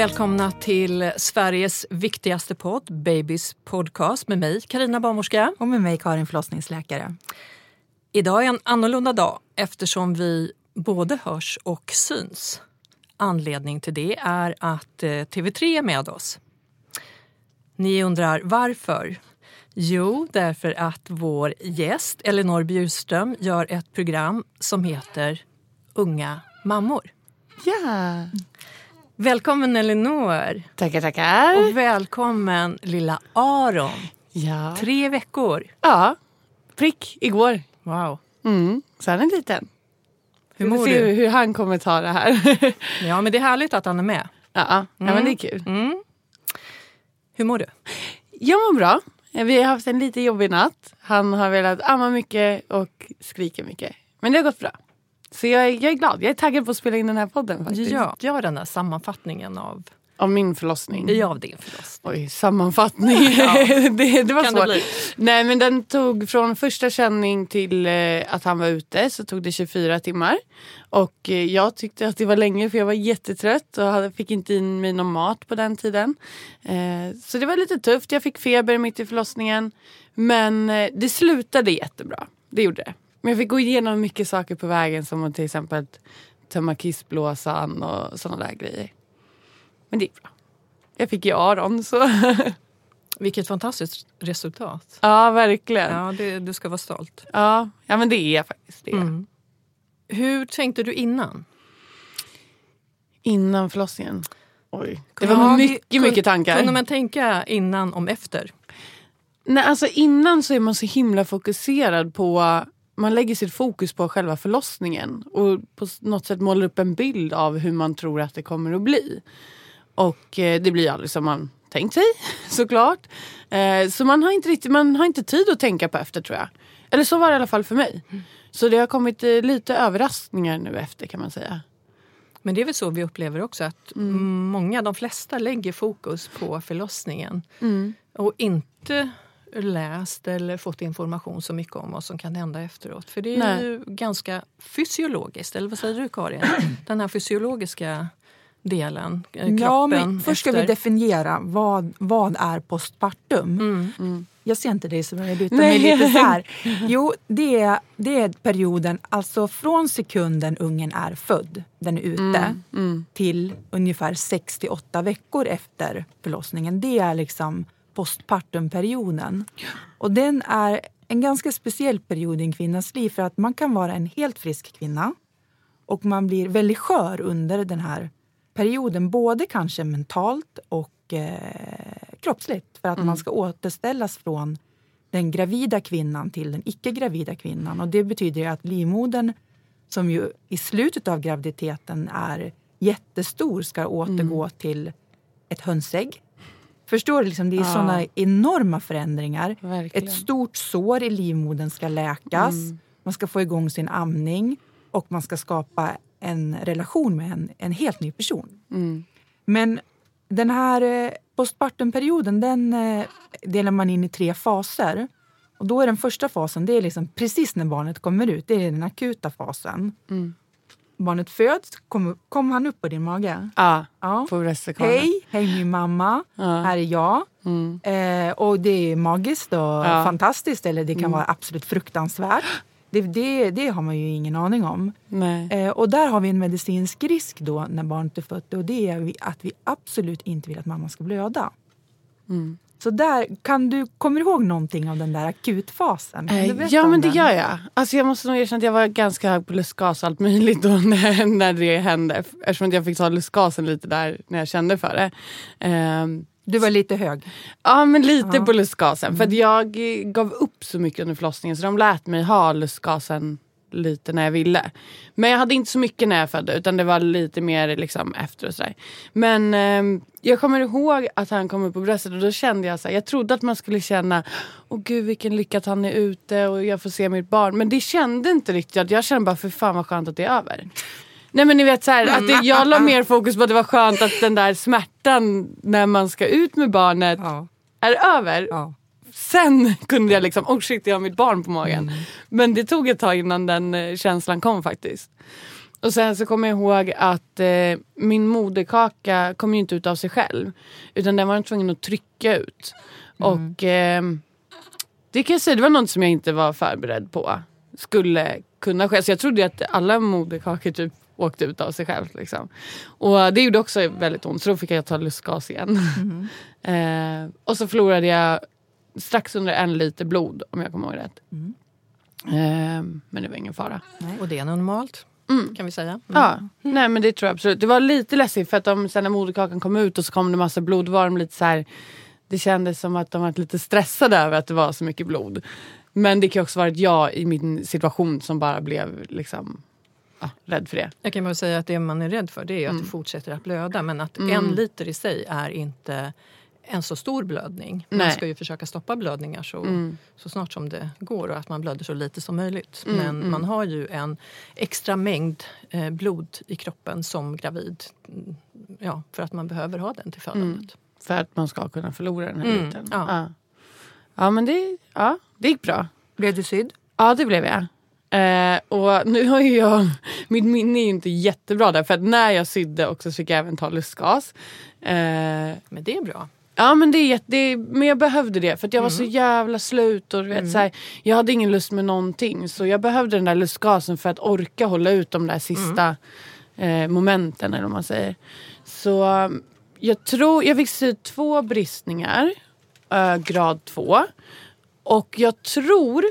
Välkomna till Sveriges viktigaste podd, Babys podcast med mig, Karina Barnmorska. Och med mig, Karin förlossningsläkare. Idag är en annorlunda dag eftersom vi både hörs och syns. Anledning till det är att eh, TV3 är med oss. Ni undrar varför? Jo, därför att vår gäst Elinor Bjurström gör ett program som heter Unga mammor. Ja! Välkommen Elinor! Tackar, tackar. Och välkommen lilla Aron. Ja. Tre veckor. ja, prick igår. Wow. Mm. Så han är liten. Hur mår du? hur han kommer ta det här. Ja, men det är härligt att han är med. ja, ja, men det är kul. Mm. Hur mår du? Jag mår bra. Vi har haft en lite jobbig natt. Han har velat amma mycket och skrika mycket. Men det har gått bra. Så jag är, jag är glad. Jag är taggad på att spela in den här podden faktiskt. Ja, gör den där sammanfattningen av, Av min förlossning. i av din förlossning. Oj, sammanfattning. det, det var Kan det svårt. bli? Nej men den tog från första känning till eh, att han var ute så tog det 24 timmar. Och eh, jag tyckte att det var länge för jag var jättetrött och hade, fick inte in mig någon mat på den tiden. Eh, så det var lite tufft. Jag fick feber mitt i förlossningen. Men det slutade jättebra. Det gjorde det. Men jag fick gå igenom mycket saker på vägen som att till exempel tömma kissblåsan och sådana där grejer. Men det gick bra. Jag fick ju Aron så Vilket fantastiskt resultat. ja verkligen. Ja. Ja, det, du ska vara stolt. Ja, men det är jag faktiskt. Det är. Mm. Hur tänkte du innan? Innan förlossningen. Oj. Det Ja, var det- mycket, mycket tankar. Kunde man tänka innan om efter? Nej, alltså innan så är man så himla fokuserad på man lägger sitt fokus på själva förlossningen och på något sätt målar upp en bild av hur man tror att det kommer att bli. Och eh, det blir aldrig som man tänkt sig såklart. Eh, så man har, inte riktigt, man har inte tid att tänka på efter tror jag. Eller så var det i alla fall för mig. Så det har kommit eh, lite överraskningar nu efter kan man säga. Men det är väl så vi upplever också att många, de flesta lägger fokus på förlossningen och inte läst eller fått information så mycket om vad som kan hända efteråt. För det är Nej. ju ganska fysiologiskt, eller vad säger du Karin? Den här fysiologiska delen, eh, kroppen Ja, men först ska vi efter. definiera vad, vad är postpartum. Mm. Jag ser inte dig så bra, utan. Nej. lite så här. Jo, det är, det är perioden, alltså från sekunden ungen är född, den är ute, Mm. till ungefär 68 veckor efter förlossningen. Det är liksom postpartumperioden. Och den är en ganska speciell period i en kvinnas liv för att man kan vara en helt frisk kvinna och man blir väldigt skör under den här perioden, både kanske mentalt och eh, kroppsligt för att Mm. man ska återställas från den gravida kvinnan till den icke-gravida kvinnan. Och det betyder att livmodern, som ju i slutet av graviditeten är jättestor, ska återgå Mm. till ett hönsägg. Förstår du? Liksom, det är Ja. såna enorma förändringar. Verkligen. Ett stort sår i livmodern ska läkas. Mm. Man ska få igång sin amning och man ska skapa en relation med en, en helt ny person. Mm. Men den här eh, postpartumperioden den eh, delar man in i tre faser. Och då är den första fasen det är liksom precis när barnet kommer ut. Det är den akuta fasen. Mm. Barnet föds. Kom, kom han upp på din mage? Ja, Ja. på bröstsekanen. Hej, hej min mamma. Ja. Här är jag. Mm. Eh, och det är magiskt och Ja. fantastiskt eller det kan Mm. vara absolut fruktansvärt. Det, det, det har man ju ingen aning om. Eh, och där har vi en medicinsk risk då när barnet är fött och det är att vi absolut inte vill att mamma ska blöda. Mm. Så där, kan du, kommer du ihåg någonting av den där akutfasen? Eh, Ja men det den? gör jag. Alltså jag måste nog erkänna att jag var ganska hög på lustgas och allt möjligt då när, när det hände. Eftersom jag fick ta lustgasen lite där när jag kände för det. Ehm, Du var lite hög. ja men lite Ja. på lustgasen. För att jag eh, gav upp så mycket under förlossningen så de lät mig ha lustgasen lite när jag ville. Men jag hade inte så mycket när jag födde utan det var lite mer liksom efter och sådär. Men ehm, jag kommer ihåg att han kom upp på bröstet och då kände jag så här, jag trodde att man skulle känna Åh gud vilken lycka att han är ute och jag får se mitt barn. Men det kände inte riktigt. Jag kände bara för fan vad skönt att det är över. Nej men ni vet så här, att det, jag la mer fokus på att det var skönt att den där smärtan när man ska ut med barnet Ja. är över. Ja. Sen kunde jag liksom, oh shit jag har mitt barn på magen. Men det tog ett tag innan den eh, känslan kom faktiskt. Och sen så kommer jag ihåg att eh, min moderkaka kom ju inte ut av sig själv. Utan den var jag tvungen att trycka ut. Och eh, det kan jag säga, det var något som jag inte var förberedd på. Skulle kunna ske. Så jag trodde att alla moderkakor typ åkte ut av sig själv. Liksom. Och det gjorde också väldigt ont så då fick jag ta lustgas igen. eh, och så förlorade jag strax under en liter blod om jag kommer ihåg rätt. Eh, men det var ingen fara. Och det är normalt, Mm. kan vi säga. Ja, nej men det tror jag absolut. Det var lite läskigt för att de, sen när moderkakan kom ut och så kom det massa blod var de lite så här. Det kändes som att de var lite stressade över att det var så mycket blod. Men det kan också varit jag i min situation som bara blev liksom ja, rädd för det. Jag kan bara säga att det man är rädd för det är att Mm. det fortsätter att blöda. Men att Mm. en liter i sig är inte en så stor blödning. Man Nej. ska ju försöka stoppa blödningar så, Mm. så snart som det går och att man blöder så lite som möjligt. Mm, Men mm. man har ju en extra mängd eh, blod i kroppen som gravid. mm, Ja, för att man behöver ha den till födandet. För att man ska kunna förlora den här Mm, biten. ja. Ja. ja men det, ja, det gick bra. Blev du sydd? Ja det blev jag. Eh, och nu har ju jag, mitt minne är ju inte jättebra där för att när jag sydde också så fick jag även ta lustgas. Eh, Men det är bra. Ja men det är jätte, det, men jag behövde det för jag var så jävla slut och vet, så här, jag hade ingen lust med någonting så jag behövde den där lustgasen för att orka hålla ut de där sista eh, momenten eller vad man säger. Så um, jag tror, jag fick sy två bristningar, eh, grad två. Och jag tror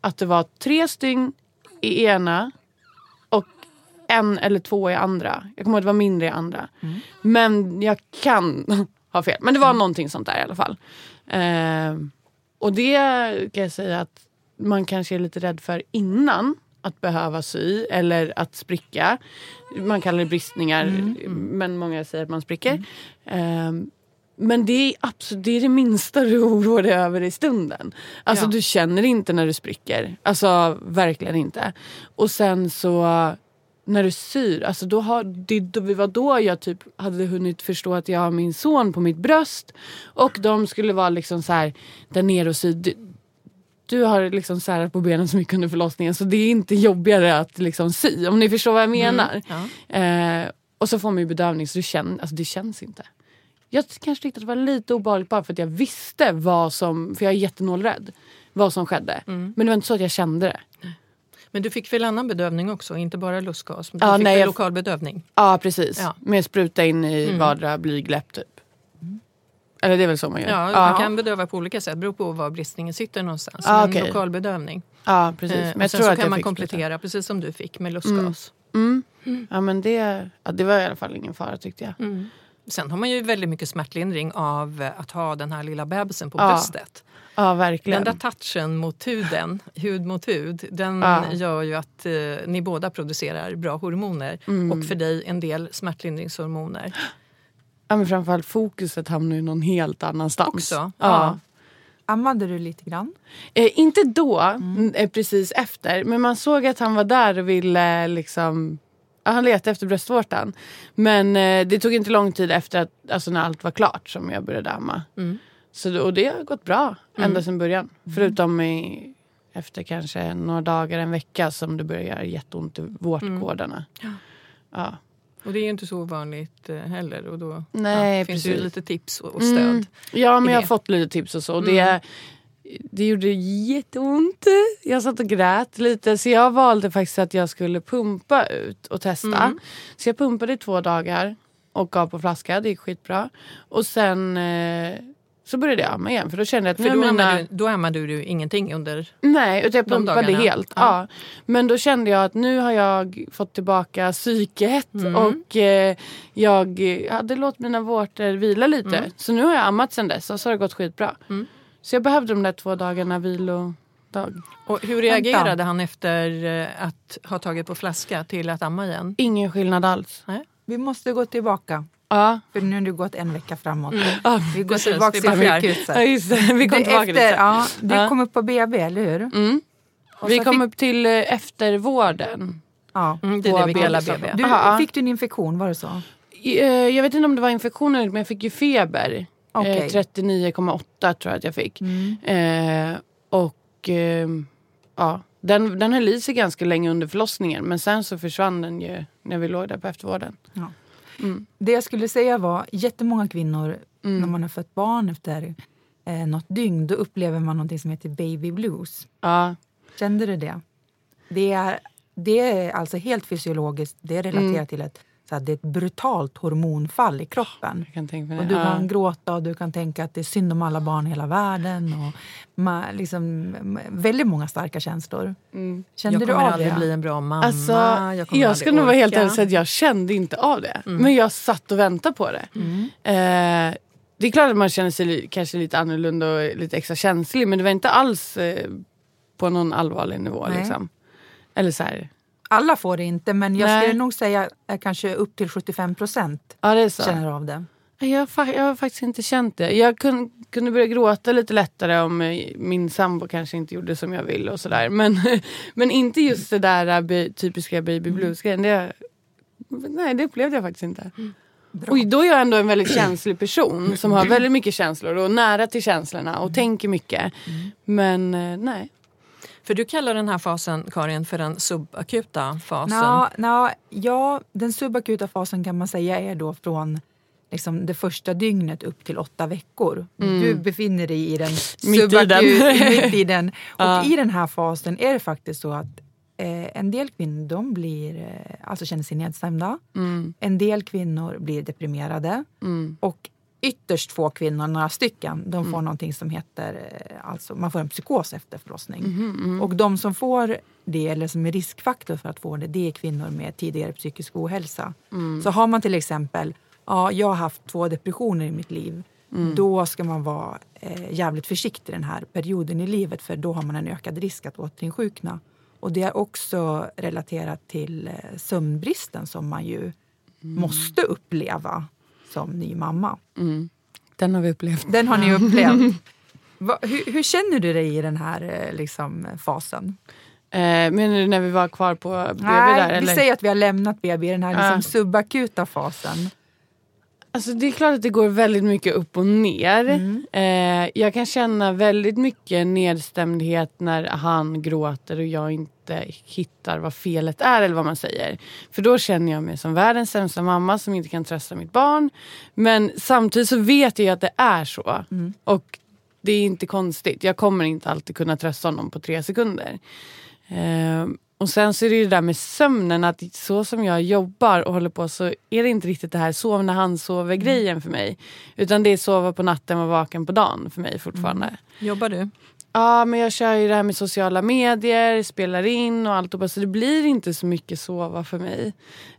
att det var tre stygn i ena och en eller två i andra. Jag kommer ihåg att det var mindre i andra. Men jag kan ha fel. Men det var någonting sånt där i alla fall. Eh, och det kan jag säga att man kanske är lite rädd för innan att behöva sy eller att spricka. Man kallar det bristningar men många säger att man spricker. Eh, men det är absolut det, är det minsta du oroar dig över i stunden. Alltså Ja. du känner inte när du spricker. Alltså verkligen inte. Och sen så när du syr, alltså då har, det, det var då jag typ hade hunnit förstå att jag har min son på mitt bröst. Och de skulle vara liksom så här där nere och sy. Du, du har liksom särat på benen så mycket under förlossningen så det är inte jobbigare att liksom sy. Om ni förstår vad jag menar. Ja. Eh, och så får man ju bedövning så det, känn, alltså det känns inte. Jag kanske tyckte att det var lite obehagligt bara för att jag visste vad som, för jag är jättenålrädd, vad som skedde. Men det var inte så att jag kände det. Men du fick väl annan bedövning också? Inte bara lustgas? Du Ja, fick nej, väl lokal bedövning? Ja precis, Ja. med spruta in i vardera blygläpp typ. Eller det är väl så man gör? Ja, ja. Man kan bedöva på olika sätt, beror på var bristningen sitter någonstans. Ah, en okej. lokal bedövning. ja precis. Eh, Men och jag sen tror så att kan man komplettera, precis som du fick med lustgas. Mm. Ja men det, ja, det var i alla fall ingen fara tyckte jag. Mm. Sen har man ju väldigt mycket smärtlindring av att ha den här lilla bebisen på Ja, bröstet. Ja verkligen. Den där touchen mot huden, hud mot hud, den Ja. gör ju att eh, ni båda producerar bra hormoner. Mm. Och för dig en del smärtlindringshormoner. Ja men framförallt fokuset hamnar ju någon helt annanstans. Också? Ja. Ja. Ammade du lite grann? Eh, inte då, mm. eh, precis efter. Men man såg att han var där och ville liksom... Ja, han letade efter bröstvårtan. Men eh, det tog inte lång tid efter att, alltså när allt var klart som jag började amma. Mm. Så, och det har gått bra ända sedan början. Förutom i, efter kanske några dagar, en vecka som det börjar göra jätteont i vårtgårdarna. Ja. Och det är ju inte så ovanligt eh, heller. Och då Nej, ja, finns det ju lite tips och och stöd. Mm. Ja, men jag har fått lite tips och så. Och det, det gjorde jätteont. Jag satt och grät lite. Så jag valde faktiskt att jag skulle pumpa ut och testa. Så jag pumpade i två dagar och gav på flaska. Det gick skitbra. Och sen eh, så började jag amma igen. För då kände jag att För då, mina... ammade du, då ammade du ingenting under... Nej, utan jag De pumpade dagarna? helt. Ja. Ja. Men då kände jag att nu har jag fått tillbaka psyket Mm. och eh, jag hade låtit mina vårtor vila lite. Mm. Så nu har jag ammat sen dess och så har det gått skitbra. Mm. Så jag behövde de där två dagarna vilodag. Och hur reagerade han efter eh, att ha tagit på flaska till att amma igen? Ingen skillnad alls. Vi måste gå tillbaka. Ja, För nu har du gått en vecka framåt. ja. Vi går Precis, tillbaka till sjukhuset. ja just det. Vi kom tillbaka efter, ja, du Ja. kom upp på BB, eller hur? Mm. Vi kom fick, upp till eh, eftervården. ja. Mm, det På det BB. BB. Du, Aha. Fick du en infektion, var det så? Eh, Jag vet inte om det var infektion eller men jag fick ju feber. Eh, 39,8 tror jag att jag fick. Mm. Eh, och eh, ja, den, den höll i sig ganska länge under förlossningen. Men sen så försvann den ju när vi låg där på eftervården. Ja. Mm. Det jag skulle säga var, jättemånga kvinnor Mm. när man har fött barn efter eh, något dygn, då upplever man något som heter baby blues. Ja, Kände du det? Det är, det är alltså helt fysiologiskt. Det är relaterat Mm. till ett, så att det är ett brutalt hormonfall i kroppen. jag kan tänka mig Och du ja. kan gråta och du kan tänka att det är synd om alla barn i hela världen. Och ma, liksom, väldigt många starka känslor. Mm. Kände jag du kommer av aldrig det? bli en bra mamma. Alltså, jag jag, kommer ska aldrig nog vara helt ärlig säga att jag kände inte av det. Men jag satt och väntade på det. Mm. Eh, det är klart att man känner sig kanske lite annorlunda och lite extra känslig. Men det var inte alls eh, på någon allvarlig nivå. Liksom. Eller så här. Alla får det inte, men jag Nej. skulle nog säga att kanske upp till 75 procent Ja, känner av det. Jag, jag har faktiskt inte känt det. Jag kun, kunde börja gråta lite lättare om eh, min sambo kanske inte gjorde som jag vill och sådär. Men, men inte just det där eh, typiska baby blues-grejen. Det, nej, det upplevde jag faktiskt inte. Bra. Och då är jag ändå en väldigt känslig person som har väldigt mycket känslor och nära till känslorna och tänker mycket. Men eh, nej. För du kallar den här fasen, Karin, för den subakuta fasen. Nå, nå, ja, den subakuta fasen kan man säga är då från liksom det första dygnet upp till åtta veckor. Du befinner dig i den Mm. Mitt i den. Och Ja. i den här fasen är det faktiskt så att eh, en del kvinnor de blir, eh, alltså känner sig nedstämda. Mm, En del kvinnor blir deprimerade. mm, Och ytterst få kvinnor, några stycken, de Mm. får någonting som heter, eh, alltså man får en psykos efter förlossning. mhm, Och de som får det, eller som är riskfaktor för att få det, det är kvinnor med tidigare psykisk ohälsa. mm, Så har man till exempel, ja, jag har haft två depressioner i mitt liv. mm. Då ska man vara eh, jävligt försiktig den här perioden i livet för då har man en ökad risk att återinsjukna. Och det är också relaterat till eh, sömnbristen som man ju måste uppleva som ny mamma. Mm. Den har vi upplevt. Den har ni upplevt. Va, hur, hur känner du dig i den här eh, liksom, fasen? Eh, menar du när vi var kvar på BB Nej, där? vi Eller? säger att vi har lämnat BB i den här liksom, subakuta fasen. Alltså det är klart att det går väldigt mycket upp och ner. Mm. Eh, jag kan känna väldigt mycket nedstämdhet när han gråter och jag inte hittar vad felet är eller vad man säger. För då känner jag mig som världens sämsta mamma som inte kan trösta mitt barn. Men samtidigt så vet jag att det är så. Mm. Och det är inte konstigt. Jag kommer inte alltid kunna trösta honom på tre sekunder. Eh, och sen så är det ju det där med sömnen, att så som jag jobbar och håller på så är det inte riktigt det här sov när han sover grejen för mig. Utan det är sova på natten och vaken på dagen för mig fortfarande. Jobbar du? Ja, men jag kör ju det här med sociala medier, spelar in och allt. Och så det blir inte så mycket sova för mig.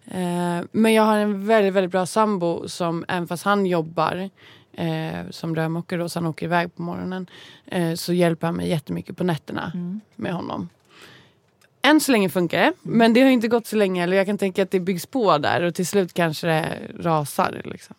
Eh, men jag har en väldigt, väldigt bra sambo som, även fast han jobbar eh, som rörmokare så han åker iväg på morgonen, eh, så hjälper han mig jättemycket på nätterna med honom. Än så länge funkar det, men det har inte gått så länge. Eller jag kan tänka att det byggs på där och till slut kanske det rasar. Liksom.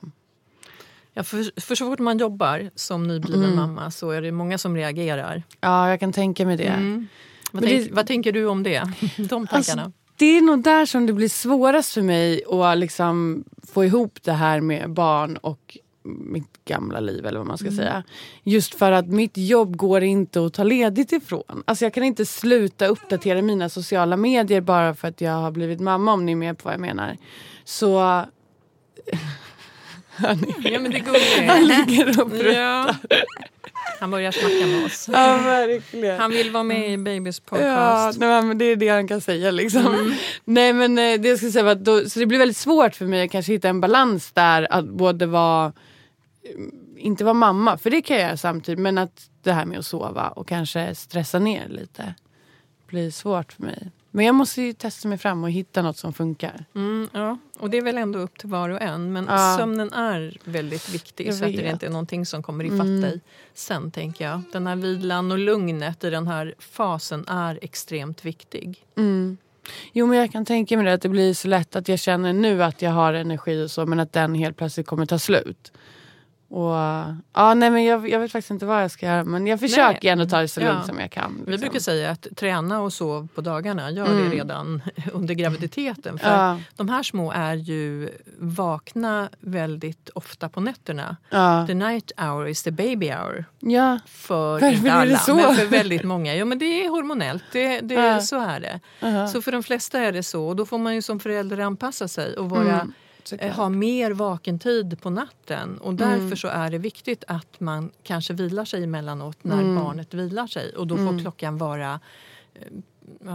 Ja, för, för så fort man jobbar som nybliven Mm. mamma så är det många som reagerar. Ja, jag kan tänka mig det. Mm. Vad, tänk, det- vad tänker du om det? De tankarna? Alltså, det är nog där som det blir svårast för mig att liksom få ihop det här med barn och mitt gamla liv eller vad man ska säga. Just för att mitt jobb går inte att ta ledigt ifrån. Alltså jag kan inte sluta uppdatera mina sociala medier bara för att jag har blivit mamma om ni är med på vad jag menar. Så... ja, men det Han ligger och pruttar. ja. Han börjar snacka med oss. Ja, verkligen. Han vill vara med i Babys Ja, podcast. nej, men det är det han kan säga. Liksom. Nej, men eh, det jag skulle säga var att då, så det blir väldigt svårt för mig att kanske hitta en balans där att både vara inte vara mamma, för det kan jag göra samtidigt, men att det här med att sova och kanske stressa ner lite blir svårt för mig. Men jag måste ju testa mig fram och hitta något som funkar. Mm, ja. Och det är väl ändå upp till var och en. Men Ja. sömnen är väldigt viktig så att det inte är någonting som kommer ifatt Mm. dig sen. tänker jag. Den här vilan och lugnet i den här fasen är extremt viktig. Mm. Jo men jag kan tänka mig det, att det blir så lätt att jag känner nu att jag har energi och så men att den helt plötsligt kommer ta slut. Och, ja, nej, men jag, jag vet faktiskt inte vad jag ska göra men jag försöker ändå ta det så lugnt Ja. som jag kan. Vi liksom. brukar säga att träna och sov på dagarna, gör Mm. det redan under graviditeten. För Ja, De här små är ju vakna väldigt ofta på nätterna. ja. The night hour is the baby hour. ja. För Varför inte alla, så? men för väldigt många. Ja, men det är hormonellt, det, det, Ja. så är det. Uh-huh. Så för de flesta är det så. Och då får man ju som förälder anpassa sig och vara, Mm, såklart. eh, ha mer vakentid på natten. Och därför Mm. så är det viktigt att man kanske vilar sig emellanåt när Mm. barnet vilar sig. Och då får Mm. klockan vara eh,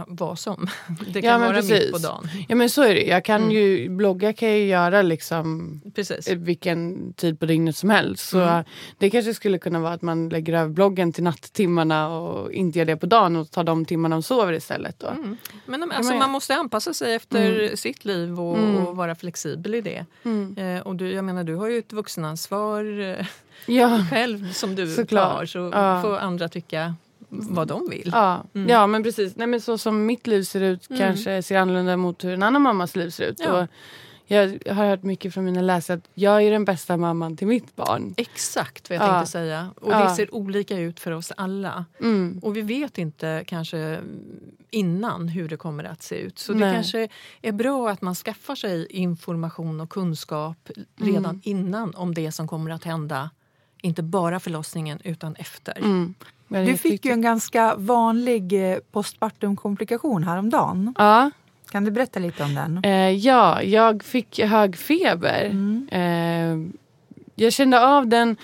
vad som. Det Ja, kan men vara mitt precis. på dagen. Ja men så är det. Jag kan Mm. ju, blogga kan jag ju göra liksom Precis. eh, vilken tid på dygnet som helst. Så Mm. det kanske skulle kunna vara att man lägger över bloggen till natttimmarna och inte gör det på dagen och tar de timmarna de sover istället. Mm. Men alltså, man måste anpassa sig efter sitt liv och, Mm. och vara flexibel i det. Mm. Eh, och du, jag menar, du har ju ett vuxenansvar eh, Ja. själv som du Såklart. tar. Så Ja. får andra tycka vad de vill. Ja. Mm. ja men precis. Nej, men så som mitt liv ser ut Mm. kanske ser annorlunda mot hur en annan mammas liv ser ut. Ja. Och jag har hört mycket från mina läsare att jag är den bästa mamman till mitt barn. Exakt vad jag Ja. tänkte säga. Och Ja. det ser olika ut för oss alla. Mm. Och vi vet inte kanske innan hur det kommer att se ut. Så det Nej. kanske är bra att man skaffar sig information och kunskap redan Mm. innan om det som kommer att hända. Inte bara förlossningen utan efter. Du fick ju en ganska vanlig eh, postpartumkomplikation häromdagen. Ja. Kan du berätta lite om den? Eh, ja, jag fick hög feber. Mm. Eh, jag kände av den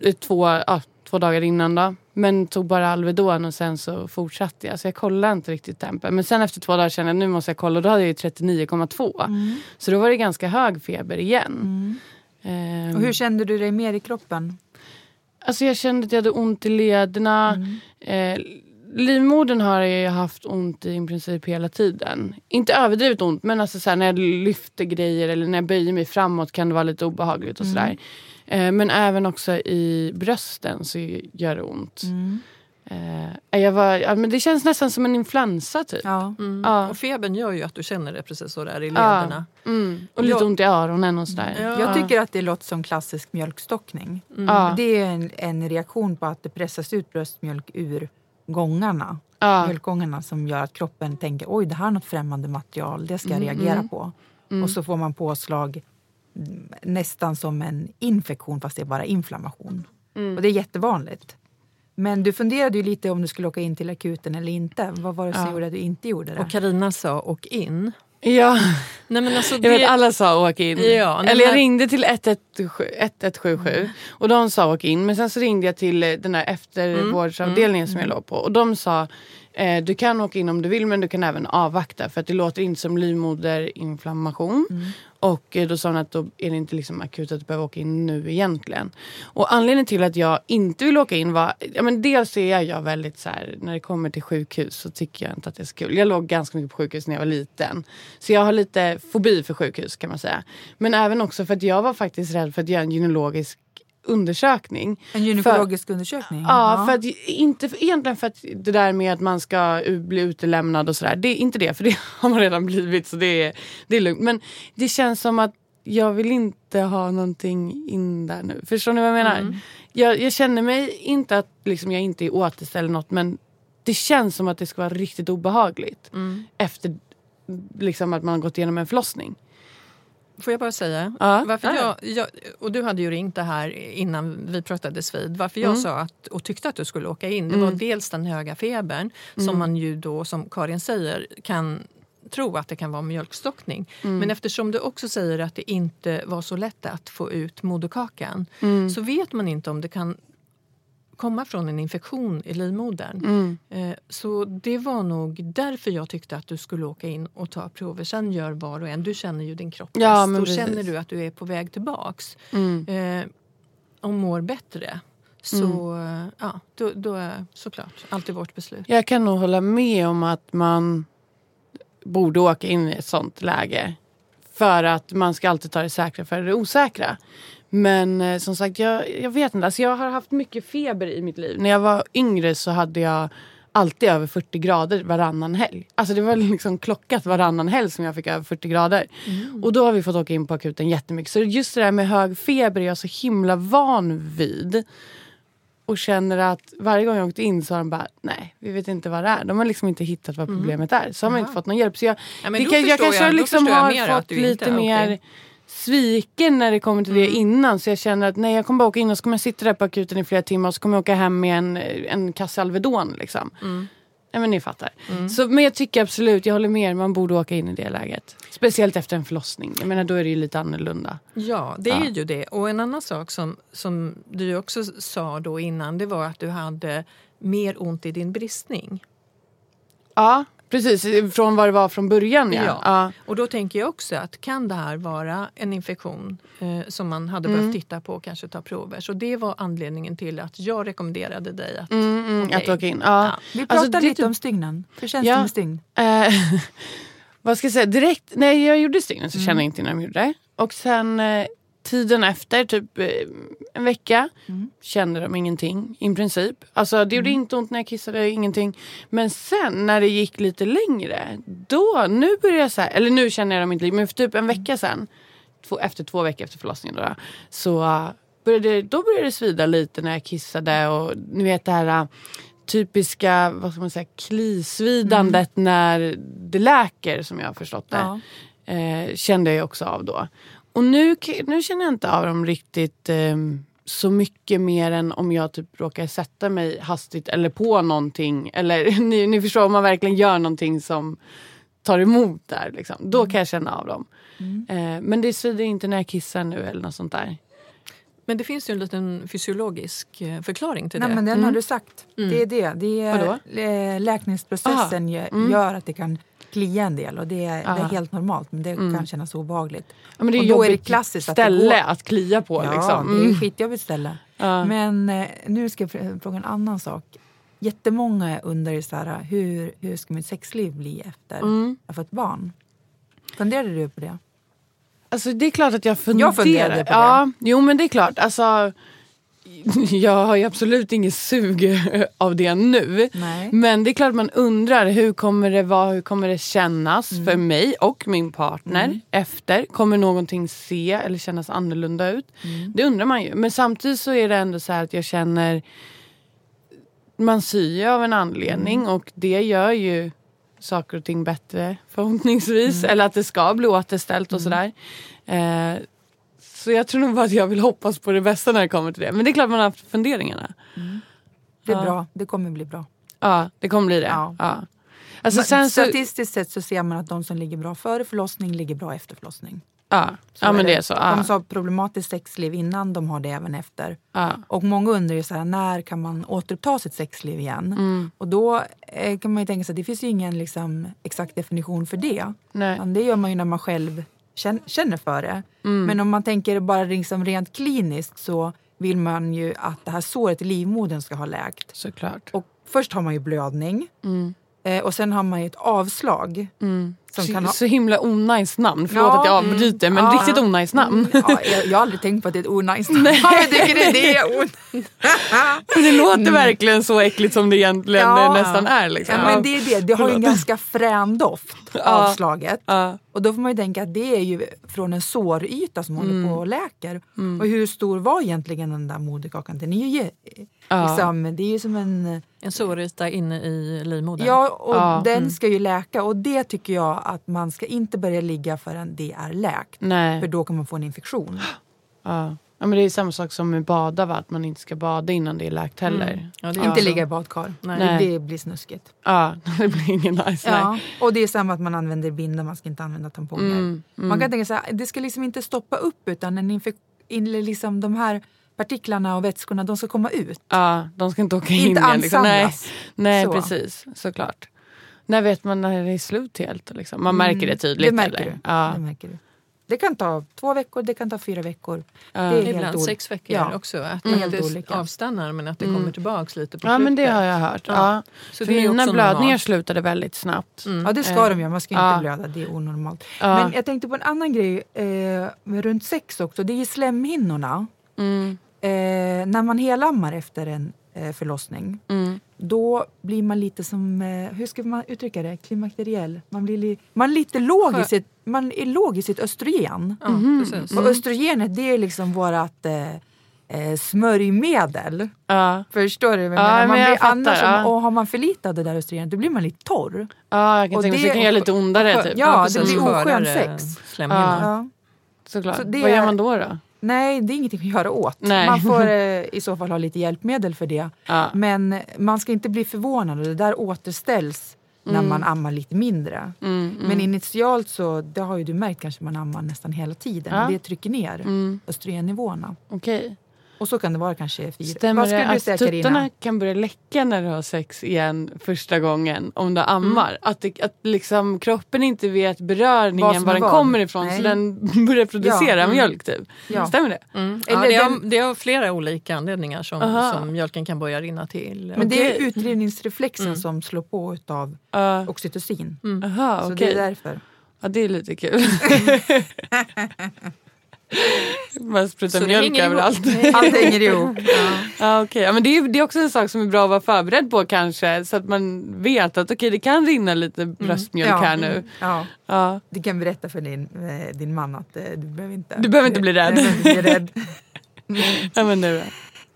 eh, två, ja, två dagar innan då. Men tog bara Alvedon och sen så fortsatte jag. Så jag kollade inte riktigt tempen. Men sen efter två dagar kände jag nu måste jag kolla och då hade jag ju 39,2. Mm. Så då var det ganska hög feber igen. Mm. Eh, Och hur kände du dig mer i kroppen? Alltså jag kände att jag hade ont i lederna. Mm. Eh, livmodern har jag haft ont i i princip hela tiden. Inte överdrivet ont men alltså så när jag lyfter grejer eller när jag böjer mig framåt kan det vara lite obehagligt och Mm. sådär. Eh, men även också i brösten så gör det ont. Mm. Eh, jag var, ja, men det känns nästan som en influensa typ. Ja. Mm. Ja. Och febern gör ju att du känner det precis så där i Ja. lederna. Mm. Och lite Jag- ont i öronen och sådär. Ja. Jag tycker att det låter som klassisk mjölkstockning. Mm. Ja. Det är en, en reaktion på att det pressas ut bröstmjölk ur gångarna. Ja. Mjölkgångarna som gör att kroppen tänker oj det här är något främmande material, det ska jag Mm, reagera mm. på. Mm. Och så får man påslag nästan som en infektion fast det är bara inflammation. Mm. Och det är jättevanligt. Men du funderade ju lite om du skulle åka in till akuten eller inte. Vad var det som Ja. gjorde att du inte gjorde det? Och Karina sa åk in. Ja. Nej, men alltså, Jag det, vet alla sa åk in. Ja, nej, Eller jag men- ringde till 117 1177 och de sa åk in. Men sen så ringde jag till eh, den där eftervårdsavdelningen som jag låg på och de sa Eh, du kan åka in om du vill men du kan även avvakta för att det låter inte som livmoderinflammation. Mm. Och eh, då sa hon att då är det inte liksom akut att du behöver åka in nu egentligen. Och anledningen till att jag inte vill åka in var, ja men dels är jag väldigt så här, när det kommer till sjukhus så tycker jag inte att det är så kul. Jag låg ganska mycket på sjukhus när jag var liten. Så jag har lite fobi för sjukhus kan man säga. Men även också för att jag var faktiskt rädd för att göra en gynekologisk undersökning. En gynekologisk undersökning? Ja, för att, inte för, egentligen för att det där med att man ska bli utelämnad och sådär. Det är inte det, för det har man redan blivit så det är, det är lugnt. Men det känns som att jag vill inte ha någonting in där nu. Förstår ni vad jag menar? Jag, jag känner mig inte att liksom, jag inte är återställd eller något men det känns som att det ska vara riktigt obehagligt efter liksom, att man har gått igenom en förlossning. Får jag bara säga? Ja. Varför Ja. jag, jag, och du hade ju ringt det här innan vi pratades vid. Varför jag Mm. sa att, och tyckte att du skulle åka in det var dels den höga febern Mm. som man ju då, som Karin säger, kan tro att det kan vara mjölkstockning. Mm. Men eftersom du också säger att det inte var så lätt att få ut moderkakan Mm. så vet man inte om det kan komma från en infektion i livmodern. Mm. Eh, Så det var nog därför jag tyckte att du skulle åka in och ta prover. Sen gör var och en. Du känner ju din kropp bäst. Ja, och precis. känner du att du är på väg tillbaks Mm. eh, och mår bättre så eh, ja, då, då är såklart alltid vårt beslut. Jag kan nog hålla med om att man borde åka in i ett sånt läge. För att man ska alltid ta det säkra för det osäkra. Men eh, som sagt, jag, jag vet inte. Alltså, jag har haft mycket feber i mitt liv. När jag var yngre så hade jag alltid över 40 grader varannan helg. Alltså det var liksom klockat varannan helg som jag fick över 40 grader. Och då har vi fått åka in på akuten jättemycket. Så just det där med hög feber är jag så himla van vid. Och känner att varje gång jag åkt in så har de bara, nej vi vet inte vad det är. De har liksom inte hittat vad problemet är. Så har man inte fått någon hjälp. Så jag, Ja, det jag kanske jag- då liksom jag har mer att fått lite har mer in. Sviken när det kommer till det innan. Så jag känner att nej jag kommer bara åka in och så kommer jag sitta där på akuten i flera timmar och så kommer jag åka hem med en, en kasse Alvedon. Liksom. Ja, men ni fattar. Så, men jag tycker absolut, jag håller med man borde åka in i det läget. Speciellt efter en förlossning. Jag menar då är det ju lite annorlunda. Ja, det är Ja. ju det. Och en annan sak som, som du också sa då innan det var att du hade mer ont i din bristning. Ja, precis. Från vad det var från början ja. Ja. ja. Och då tänker jag också att kan det här vara en infektion eh, som man hade behövt titta på och kanske ta prover. Så det var anledningen till att jag rekommenderade dig att Mm, mm, åka att åka in. Ja. Ja. Vi Alltså, pratar är lite typ- om stygnen. Hur känns det med stygn? Eh, vad ska jag säga? Direkt när jag gjorde stygnen så kände jag inte när de gjorde det. Och sen eh, tiden efter, typ eh, en vecka, kände de ingenting i princip. Alltså det gjorde inte ont när jag kissade, ingenting. Men sen när det gick lite längre, då, nu började jag så här, eller nu känner jag dem inte, men för typ en vecka sen, två, efter två veckor efter förlossningen då, så började, då började det svida lite när jag kissade och ni vet det här typiska vad ska man säga, klisvidandet när det läker som jag har förstått det. Ja. Eh, kände jag också av då. Och nu, nu känner jag inte av dem riktigt eh, så mycket mer än om jag typ råkar sätta mig hastigt eller på någonting. Eller ni, ni förstår om man verkligen gör någonting som tar emot där. Liksom. Då kan jag känna av dem. Eh, men det svider inte när jag kissar nu eller något sånt där. Men det finns ju en liten fysiologisk eh, förklaring till Nej, det. men den har du sagt. Det är det. det är, Vadå? lä- läkningsprocessen gö- gör att det kan klia en del och det är, det är helt normalt men det kan kännas obehagligt. Ja, men det är och då är det jobbigt klassiskt att det ställe går- att klia på. Ja, liksom. det är Mm. ett skitjobbigt ställe. Ja. Men eh, nu ska jag fr- fråga en annan sak. Jättemånga undrar så här, hur, hur ska mitt sexliv bli efter Mm. jag fått barn? Funderade du på det? Alltså det är klart att jag funderar. Jag funderade på det. Ja, jo men det är klart. Alltså, jag har ju absolut inget sug av det nu. Nej. Men det är klart man undrar hur kommer det vara, hur kommer det kännas Mm. för mig och min partner efter? Kommer någonting se eller kännas annorlunda ut? Mm. Det undrar man ju. Men samtidigt så är det ändå så här att jag känner man syr av en anledning Mm. och det gör ju saker och ting bättre förhoppningsvis. Mm. Eller att det ska bli återställt och sådär. Eh, så jag tror nog bara att jag vill hoppas på det bästa när det kommer till det. Men det är klart man har haft funderingarna. Det är Ja. bra, det kommer bli bra. Ja, det kommer bli det. Ja. Ja. Alltså Men sen så, Statistiskt sett så ser man att de som ligger bra före förlossning ligger bra efter förlossning. Ja, Så ja men är det är så. De Ja. sa problematiskt sexliv innan, de har det även efter. Ja. Och många undrar ju så här, när kan man återuppta sitt sexliv igen? Mm. Och då eh, kan man ju tänka sig att det finns ju ingen liksom, exakt definition för det. Nej. Utan det gör man ju när man själv känner för det. Mm. Men om man tänker bara liksom rent kliniskt så vill man ju att det här såret i livmodern ska ha läkt. Såklart. Och först har man ju blödning Mm. eh, och sen har man ju ett avslag. Mm. Som så, kan ha- så himla onajs namn. Förlåt Ja, att jag avbryter men ja. riktigt onajs namn. Mm, ja, jag, jag har aldrig tänkt på att det är ett onajs namn. Jag tycker det, det är on... Det låter verkligen så äckligt som det egentligen Mm. Ja. nästan är. Liksom. Ja, men det är det. Det har ju en ganska frän doft, avslaget. Ja. Och då får man ju tänka att det är ju från en såryta som Mm. håller på och läker. Och hur stor var egentligen den där moderkakan? Den är ju, liksom, det är ju som en... En såryta inne i livmodern. Ja, och Ja. den ska ju läka. Och det tycker jag att man ska inte börja ligga förrän det är läkt. Nej. För då kan man få en infektion. Ja. ja, men det är samma sak som med bada, va? att man inte ska bada innan det är läkt heller. Mm. Ja, det är Inte också- ligga i badkar. Nej. Nej. Det blir snuskigt. Ja, det blir ingen nice. Ja. Och det är samma att man använder binda, man ska inte använda tamponger. Mm, Man kan tänka så här, det ska liksom inte stoppa upp utan en infek- in, liksom de här partiklarna och vätskorna de ska komma ut. Ja, de ska inte åka in Inte igen. Liksom. Nej, ansamlas. nej Så. precis. Såklart. När vet man när det är slut helt? Liksom? Man märker det tydligt? Mm, Det märker, eller? du. Ja. det märker du. Det kan ta två veckor, det kan ta fyra veckor. Ja. Det är helt Ibland ol- sex veckor Ja. också. Att Mm. det Helt avstannar men att det kommer tillbaks lite på ja, men det slutet. har jag hört. Ja. Ja. Så För det mina blödningar normalt. slutade väldigt snabbt. Ja det ska Eh, de göra, man ska inte ja. blöda, det är onormalt. Ja. Men jag tänkte på en annan grej eh, runt sex också, det är ju slemhinnorna. Mm, Eh, när man helammar efter en eh, förlossning mm. då blir man lite som, eh, hur ska man uttrycka det, klimakteriell. Man, blir li, man, är lite låg i sitt, man är låg i sitt östrogen. Ja, precis. Och östrogenet det är liksom vårat eh, eh, smörjmedel. Ja. Förstår du? vad Ja, jag menar? men man jag blir fattar, annars, ja. Och har man för lite av det där östrogenet då blir man lite torr. ja, jag kan Och tänka mig det det- kan göra lite ondare. Typ. Ja, det blir oskön sex. Ja. Såklart. Så det Vad gör man då? då? Nej, det är ingenting att göra åt. Nej. Man får eh, i så fall ha lite hjälpmedel för det. Ja. Men man ska inte bli förvånad. och Det där återställs när man ammar lite mindre. Mm, Men initialt så, det har ju du märkt kanske man ammar nästan hela tiden. Ja. Det trycker ner Mm. östrogennivåerna. Okej. Och så kan det vara kanske fyra. Stämmer Vad skulle det du att säga tuttarna Carina? kan börja läcka när du har sex igen första gången om du ammar? Mm. Att, det, att liksom kroppen inte vet beröringen Vad var den kommer ifrån Nej. så den börjar producera Ja, mm. mjölk typ. Ja. Stämmer det? Mm. Ja, det, har, det har flera olika anledningar som, Aha. som mjölken kan börja rinna till. Men det är utdrivningsreflexen som slår på utav Uh, oxytocin. Aha, Så okej. det är därför. Ja, det är lite kul. Man sprutar Så det mjölk överallt. Allt hänger ihop. Ja. Ja, okej. ja, men det, är, det är också en sak som är bra att vara förberedd på kanske. Så att man vet att okej, det kan rinna lite bröstmjölk Ja. här nu. Ja. Ja. Du kan berätta för din, eh, din man att eh, du behöver inte, Du behöver inte bli rädd. Du behöver inte bli rädd. Ja, men nu då.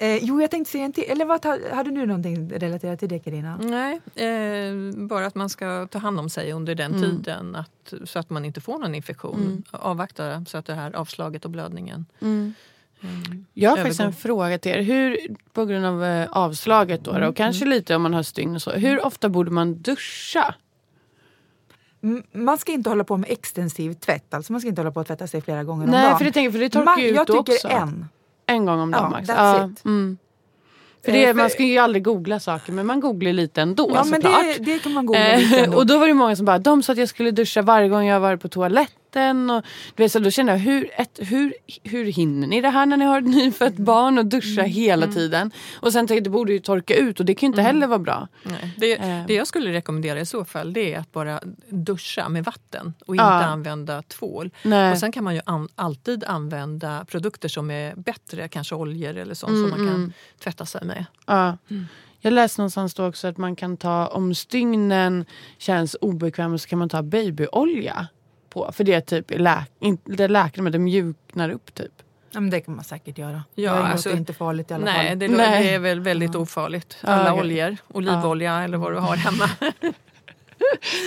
Eh, jo, jag tänkte säga en till. Eller vad, ha- hade du någonting relaterat till det Carina? Nej, eh, bara att man ska ta hand om sig under den Mm. tiden att, så att man inte får någon infektion. Avvakta så att det här avslaget och blödningen Mm. eh, Jag har faktiskt en fråga till er. Hur, på grund av eh, avslaget då, då, och kanske lite om man har stygn och så. Hur ofta borde man duscha? M- Man ska inte hålla på med extensiv tvätt. Alltså man ska inte hålla på att tvätta sig flera gånger om Nej, dagen. för det, tänker, för det torkar Man, ju ut jag tycker också. en. En gång om dagen max. it. Mm. För Eh, det, för- man ska ju aldrig googla saker men man googlar lite ändå Ja, men såklart. det, det kan man googla lite Eh, och då var det många som bara, de sa att jag skulle duscha varje gång jag var på toaletten. Och, du vet, så då kände jag, hur, ett, hur, hur hinner ni det här när ni har ett nyfött barn och duscha Mm. hela tiden? Och sen tänkte det borde ju torka ut och det kan ju inte heller vara bra. Nej. Det, Eh. det jag skulle rekommendera i så fall det är att bara duscha med vatten och inte Ja. använda tvål. Nej. Och sen kan man ju an, alltid använda produkter som är bättre, kanske oljor eller sånt Mm, som man kan mm. tvätta sig med. Ja. Jag läste någonstans då också att man kan ta, om stygnen känns obekväm så kan man ta babyolja på. För det är typ lä, inte, det läker men det mjuknar upp typ. Ja, men det kan man säkert göra. Ja, Ja, det alltså- inte farligt i alla Nej, fall. det, Nej. det är väl väldigt ofarligt. Ja, Alla okej. oljor, olivolja eller vad du har hemma.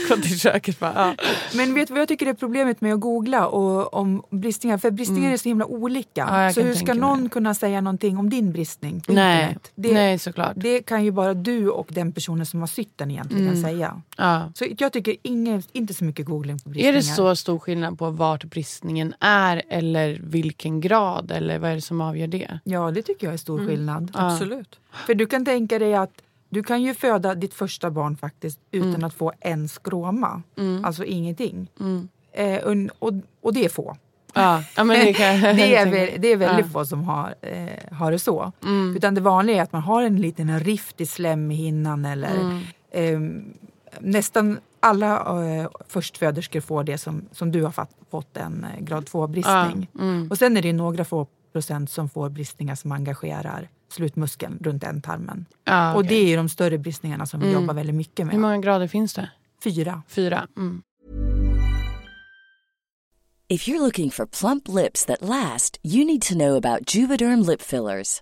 Gå till köket bara. Ja. Men vet du vad jag tycker är problemet med att googla och om bristningar? För bristningar är så himla olika. Mm. Ja, så hur ska någon det. kunna säga någonting om din bristning Nej. Det, Nej, såklart. det kan ju bara du och den personen som har sytt den egentligen Mm. säga. Ja. Så jag tycker ingen, inte så mycket googling på bristningar. Är det så stor skillnad på vart bristningen är eller vilken grad? Eller vad är det som avgör det? Ja, det tycker jag är stor Mm. skillnad. Absolut. För du kan tänka dig att du kan ju föda ditt första barn faktiskt utan Mm. att få en skråma. Alltså ingenting. Mm. Eh, och, och, och det är få. Ja, men det, kan det, är väl, det är väldigt Ja. få som har, eh, har det så. Mm. Utan det vanliga är att man har en liten rift i slemhinnan eller Mm. eh, nästan alla eh, förstföderskor får det som, som du har fatt, fått en eh, grad 2-bristning. Ja, mm. Och sen är det några få procent som får bristningar som engagerar slutmuskeln runt ändtarmen. Ja, Och okej. det är ju de större bristningarna som vi Mm. jobbar väldigt mycket med. Hur många grader finns det? Fyra. Fyra? Mm. If you're looking for plump lips that last, you need to know about Juvederm lip fillers.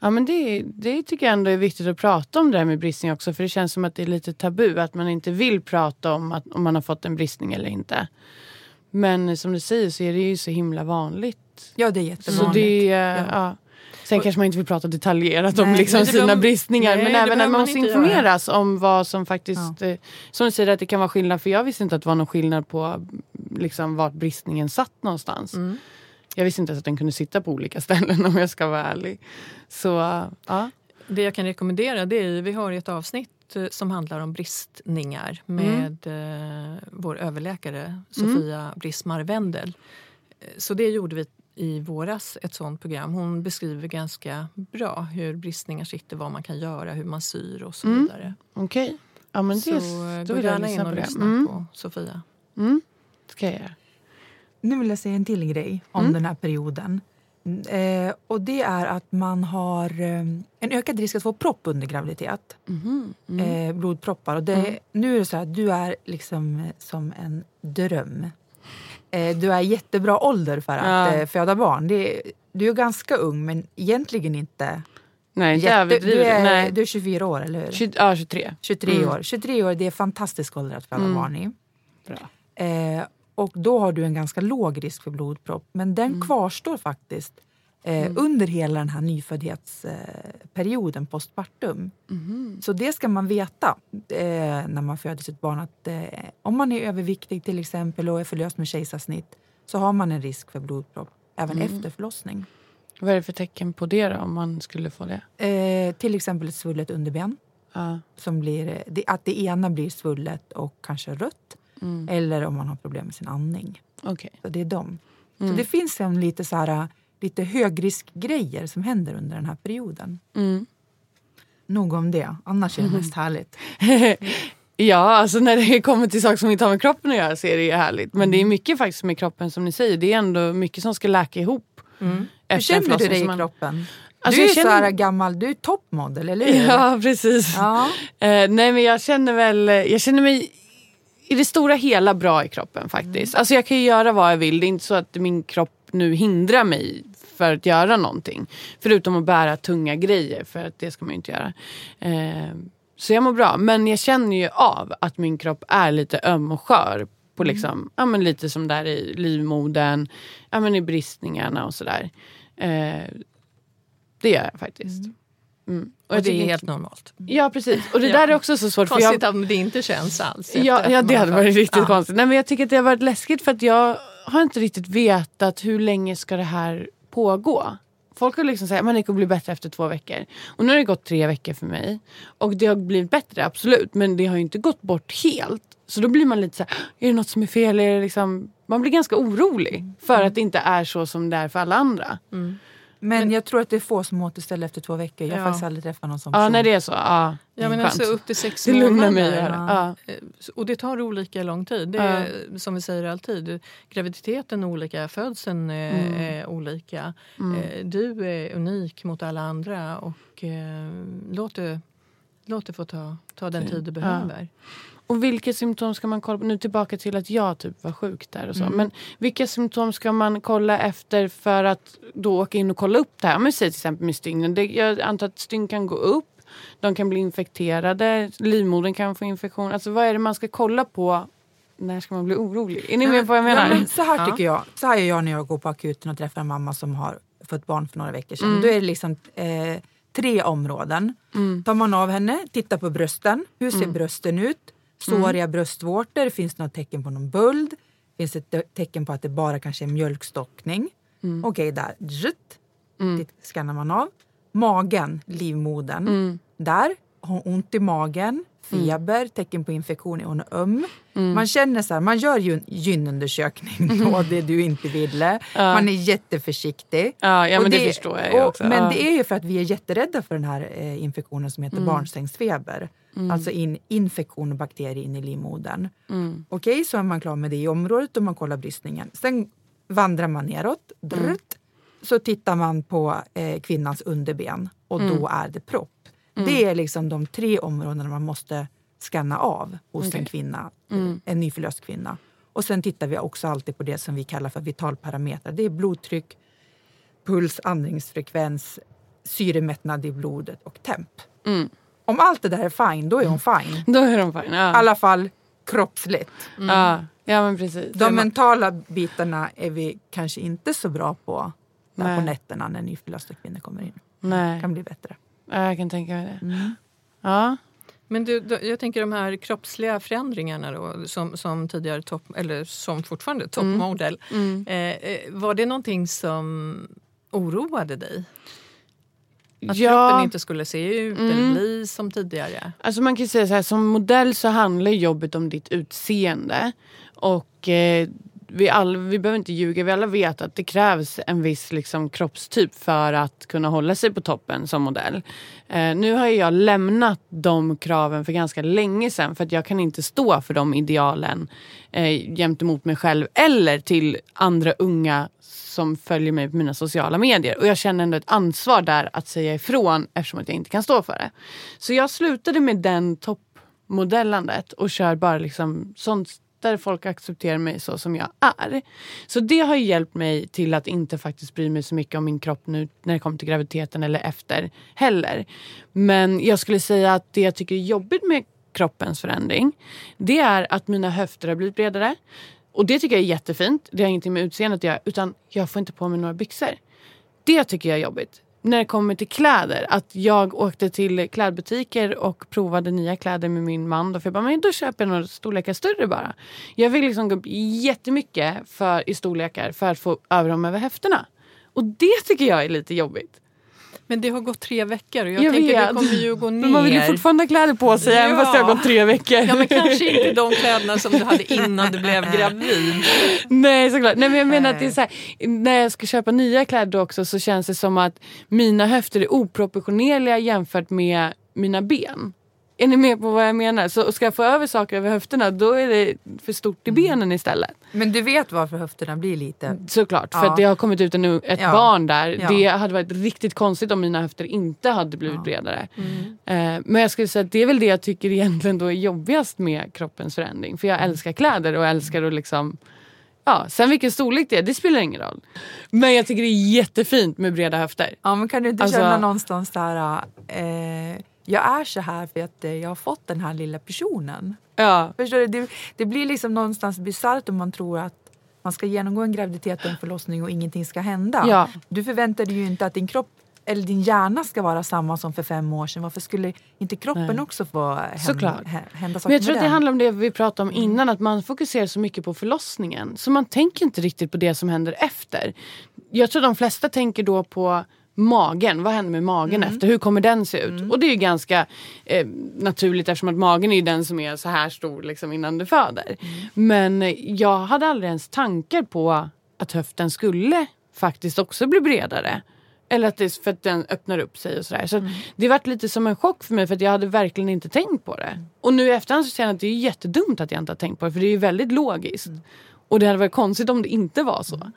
Ja, men det, det tycker jag ändå är viktigt att prata om det här med bristning också. För det känns som att det är lite tabu. Att man inte vill prata om att, om man har fått en bristning eller inte. Men som du säger så är det ju så himla vanligt. Ja, det är Så jättevanligt. det, ja. Ja. Ja. Sen kanske man inte vill prata detaljerat om Nej, liksom nej, det sina behöver- bristningar. nej, men även att man måste inte göra. informeras om vad som faktiskt... Eh, som du säger att det kan vara skillnad. För jag visste inte att det var någon skillnad på liksom, vart bristningen satt någonstans. Mm. Jag visste inte ens att den kunde sitta på olika ställen om jag ska vara ärlig. Så ja. Det jag kan rekommendera det är vi har ett avsnitt eh, som handlar om bristningar med eh, vår överläkare Sofia Brismar Wendel. Eh, Så det gjorde vi i våras, ett sånt program. Hon beskriver ganska bra hur bristningar sitter, vad man kan göra, hur man syr och så Mm. vidare. Okej. Ja, men det, Så då gå gärna in och lyssna Mm. på Sofia. Mm. ska jag göra. Nu vill jag säga en till grej om Mm. den här perioden. Eh, och det är att man har eh, en ökad risk att få propp under graviditet. Mhm. Mm. Eh, blodproppar. Och det, Nu är det så här, du är liksom eh, som en dröm. Eh, du är jättebra ålder för att Ja. eh, föda barn. Det, du är ganska ung men egentligen inte Nej, jätte, du, är, Nej. du är 24 år, eller hur? 20, ja, 23. 23 Mm. år. 23 år det är fantastisk ålder att föda Mm. barn i. Bra. Eh, och då har du en ganska låg risk för blodpropp. Men den Mm. kvarstår faktiskt eh, under hela den här nyföddhetsperioden postpartum. Mhm. Så det ska man veta eh, när man föder sitt barn. Att eh, om man är överviktig till exempel och är förlöst med kejsarsnitt så har man en risk för blodpropp även Mm. efter förlossning. Vad är det för tecken på det då, om man skulle få det? Eh, till exempel ett svullet underben. Ja. Som blir, eh, att det ena blir svullet och kanske rött. Mm. Eller om man har problem med sin andning. Okej. Så det är dem. Mm. Så det finns en lite, så här, lite högriskgrejer som händer under den här perioden. Mm. Nog om det. Annars är det mest härligt. Ja, alltså när det kommer till saker som inte har med kroppen att göra så är det ju härligt. Men det är mycket faktiskt med kroppen som ni säger. Det är ändå mycket som ska läka ihop. Hur efter en känner du dig i man- kroppen? Alltså, du är känner- så här gammal, du är toppmodell, eller hur? Ja, precis. Ja. Eh, nej men jag känner väl, jag känner mig i det stora hela bra i kroppen faktiskt. Alltså jag kan ju göra vad jag vill. Det är inte så att min kropp nu hindrar mig för att göra någonting. Förutom att bära tunga grejer för att det ska man ju inte göra. Eh, så jag mår bra. Men jag känner ju av att min kropp är lite öm och skör. På liksom, ja, men lite som där i livmodern, ja, men i bristningarna och sådär. Eh, det gör jag faktiskt. Mm. Och jag det är helt normalt. Ja precis. Och det Ja. där är också så svårt. För Konstigt jag, att det inte känns alls. ja, ja, det hade varit riktigt Ja. konstigt. Nej, men jag tycker att det har varit läskigt för att jag har inte riktigt vetat hur länge ska det här pågå. Folk har liksom sagt att det kommer bli bättre efter två veckor. Och nu har det gått tre veckor för mig. Och det har blivit bättre, absolut. Men det har ju inte gått bort helt. Så då blir man lite så här, är det något som är fel? Är det liksom... Man blir ganska orolig för att det inte är så som det är för alla andra. Men, jag tror att det är få som återställer efter två veckor. Jag har Ja. faktiskt aldrig träffat någon sån Ja, när det är så. Ja, Ja, men skönt. alltså upp till sex det mig. månader. att höra. Ja. Eh, Och det tar olika lång tid. Det är, Som vi säger alltid, graviditeten är olika, födseln är, Mm. är olika. Eh, Du är unik mot alla andra och eh, låt, det, låt det få ta, ta den tid du behöver. Och vilka symptom ska man kolla på? Nu tillbaka till att jag typ var sjuk där och så. Men vilka symptom ska man kolla efter för att då åka in och kolla upp det här? Men säg till exempel med stygnen. Det, jag antar att stygn kan gå upp. De kan bli infekterade. Livmodern kan få infektion. Alltså vad är det man ska kolla på? När ska man bli orolig? Är ni med på vad jag menar? Ja, så här tycker jag. Så här gör jag när jag går på akuten och träffar en mamma som har fått barn för några veckor sedan. Mm. Då är det liksom eh, tre områden. Tar man av henne, tittar på brösten. Hur Mm. ser brösten ut? Såriga bröstvårtor? Finns det något tecken på någon böld? Finns det ett tecken på att det bara kanske är mjölkstockning? Mm. Okej, där. Zzt. Det skannar man av. Magen, livmodern. Mm. Där har ont i magen, feber, tecken på infektion, är hon öm. Mm. Man känner så här, man gör gynundersökning då, det du inte ville. Man är jätteförsiktig. Ja, ja men det, förstår jag och- också. Men ja. det är ju för att vi är jätterädda för den här eh, infektionen som heter Mm. barnsängsfeber. Alltså in, infektion och bakterier in i livmodern. Mm. Okej, så är man klar med det i området och man kollar bristningen. Sen vandrar man neråt, Mm. drutt, så tittar man på eh, kvinnans underben och Mm. då är det propp. Det är liksom de tre områdena man måste skanna av hos en kvinna, Mm. en nyförlöst kvinna. Och sen tittar vi också alltid på det som vi kallar för vitalparametrar. Det är blodtryck, puls, andningsfrekvens, syremättnad i blodet och temp. Mm. Om allt det där är fine, då är hon fine. Då är de fine. Ja. I alla fall kroppsligt. ja. ja men precis. De mentala bitarna är vi kanske inte så bra på på nätterna när nyförlösta kvinnor kommer in. Nej, kan bli bättre. Ja, jag kan tänka mig det. Ja. Men du, jag tänker de här kroppsliga förändringarna då, som, som tidigare topp, eller som fortfarande toppmodell. Mm. Eh, eh, var det någonting som oroade dig? Att Ja. kroppen inte skulle se ut eller Mm. bli som tidigare? Alltså man kan säga så här, som modell så handlar jobbet om ditt utseende. Och eh, vi, all, vi behöver inte ljuga, vi alla vet att det krävs en viss liksom, kroppstyp för att kunna hålla sig på toppen som modell. Eh, nu har jag lämnat de kraven för ganska länge sedan för att jag kan inte stå för de idealen eh, gentemot mig själv eller till andra unga som följer mig på mina sociala medier. Och jag känner ändå ett ansvar där att säga ifrån eftersom att jag inte kan stå för det. Så jag slutade med den toppmodellandet och kör bara liksom sånt där folk accepterar mig så som jag är. Så det har ju hjälpt mig till att inte faktiskt bry mig så mycket om min kropp nu när det kommer till graviditeten eller efter heller. Men jag skulle säga att det jag tycker är jobbigt med kroppens förändring det är att mina höfter har blivit bredare. Och det tycker jag är jättefint. Det har ingenting med utseendet att göra. Utan jag får inte på mig några byxor. Det tycker jag är jobbigt. När det kommer till kläder. Att jag åkte till klädbutiker och provade nya kläder med min man. Då, för jag bara, men då köper jag några storlekar större bara. Jag vill liksom gå upp jättemycket för, i storlekar för att få över dem över höfterna. Och det tycker jag är lite jobbigt. Men det har gått tre veckor och jag, Jag tänker vet. det kommer ju gå ner. Men man vill ju fortfarande ha kläder på sig även Ja. fast det har gått tre veckor. Ja men kanske inte de kläderna som du hade innan du blev gravid. Nej såklart. Nej, men jag menar att det är så här, när jag ska köpa nya kläder också så känns det som att mina höfter är oproportionerliga jämfört med mina ben. Är ni med på vad jag menar? Så ska jag få över saker över höfterna då är det för stort i benen istället. Men du vet varför höfterna blir lite... Såklart, för Ja. att det har kommit ut en, ett Ja. barn där. Ja. Det hade varit riktigt konstigt om mina höfter inte hade blivit bredare. Eh, men jag skulle säga att det är väl det jag tycker egentligen då är jobbigast med kroppens förändring. För jag Mm. älskar kläder och älskar att liksom Ja, sen vilken storlek det är, det spelar ingen roll. Men jag tycker det är jättefint med breda höfter. Ja, men kan du inte Alltså- känna någonstans där... Eh, jag är så här för att eh, jag har fått den här lilla personen. Ja, Förstår du? Det, det blir liksom någonstans bisarrt om man tror att man ska genomgå en graviditet och en förlossning och ingenting ska hända. Ja. Du förväntar dig ju inte att din kropp eller din hjärna ska vara samma som för fem år sedan. Varför skulle inte kroppen Nej. också få hända, Såklart. hä- hända saker Men jag tror att det den? handlar om det vi pratade om innan, att man fokuserar så mycket på förlossningen. Så man tänker inte riktigt på det som händer efter. Jag tror de flesta tänker då på magen. Vad händer med magen efter? Hur kommer den se ut? Och det är ju ganska eh, naturligt eftersom att magen är den som är så här stor liksom, innan du föder. Men eh, jag hade aldrig ens tankar på att höften skulle faktiskt också bli bredare. Eller att det är för att den öppnar upp sig och sådär. Så Mm. det varit lite som en chock för mig för jag hade verkligen inte tänkt på det. Och nu i efterhand så känner jag att det är jättedumt att jag inte har tänkt på det för det är ju väldigt logiskt. Mm. Och det hade varit konstigt om det inte var så.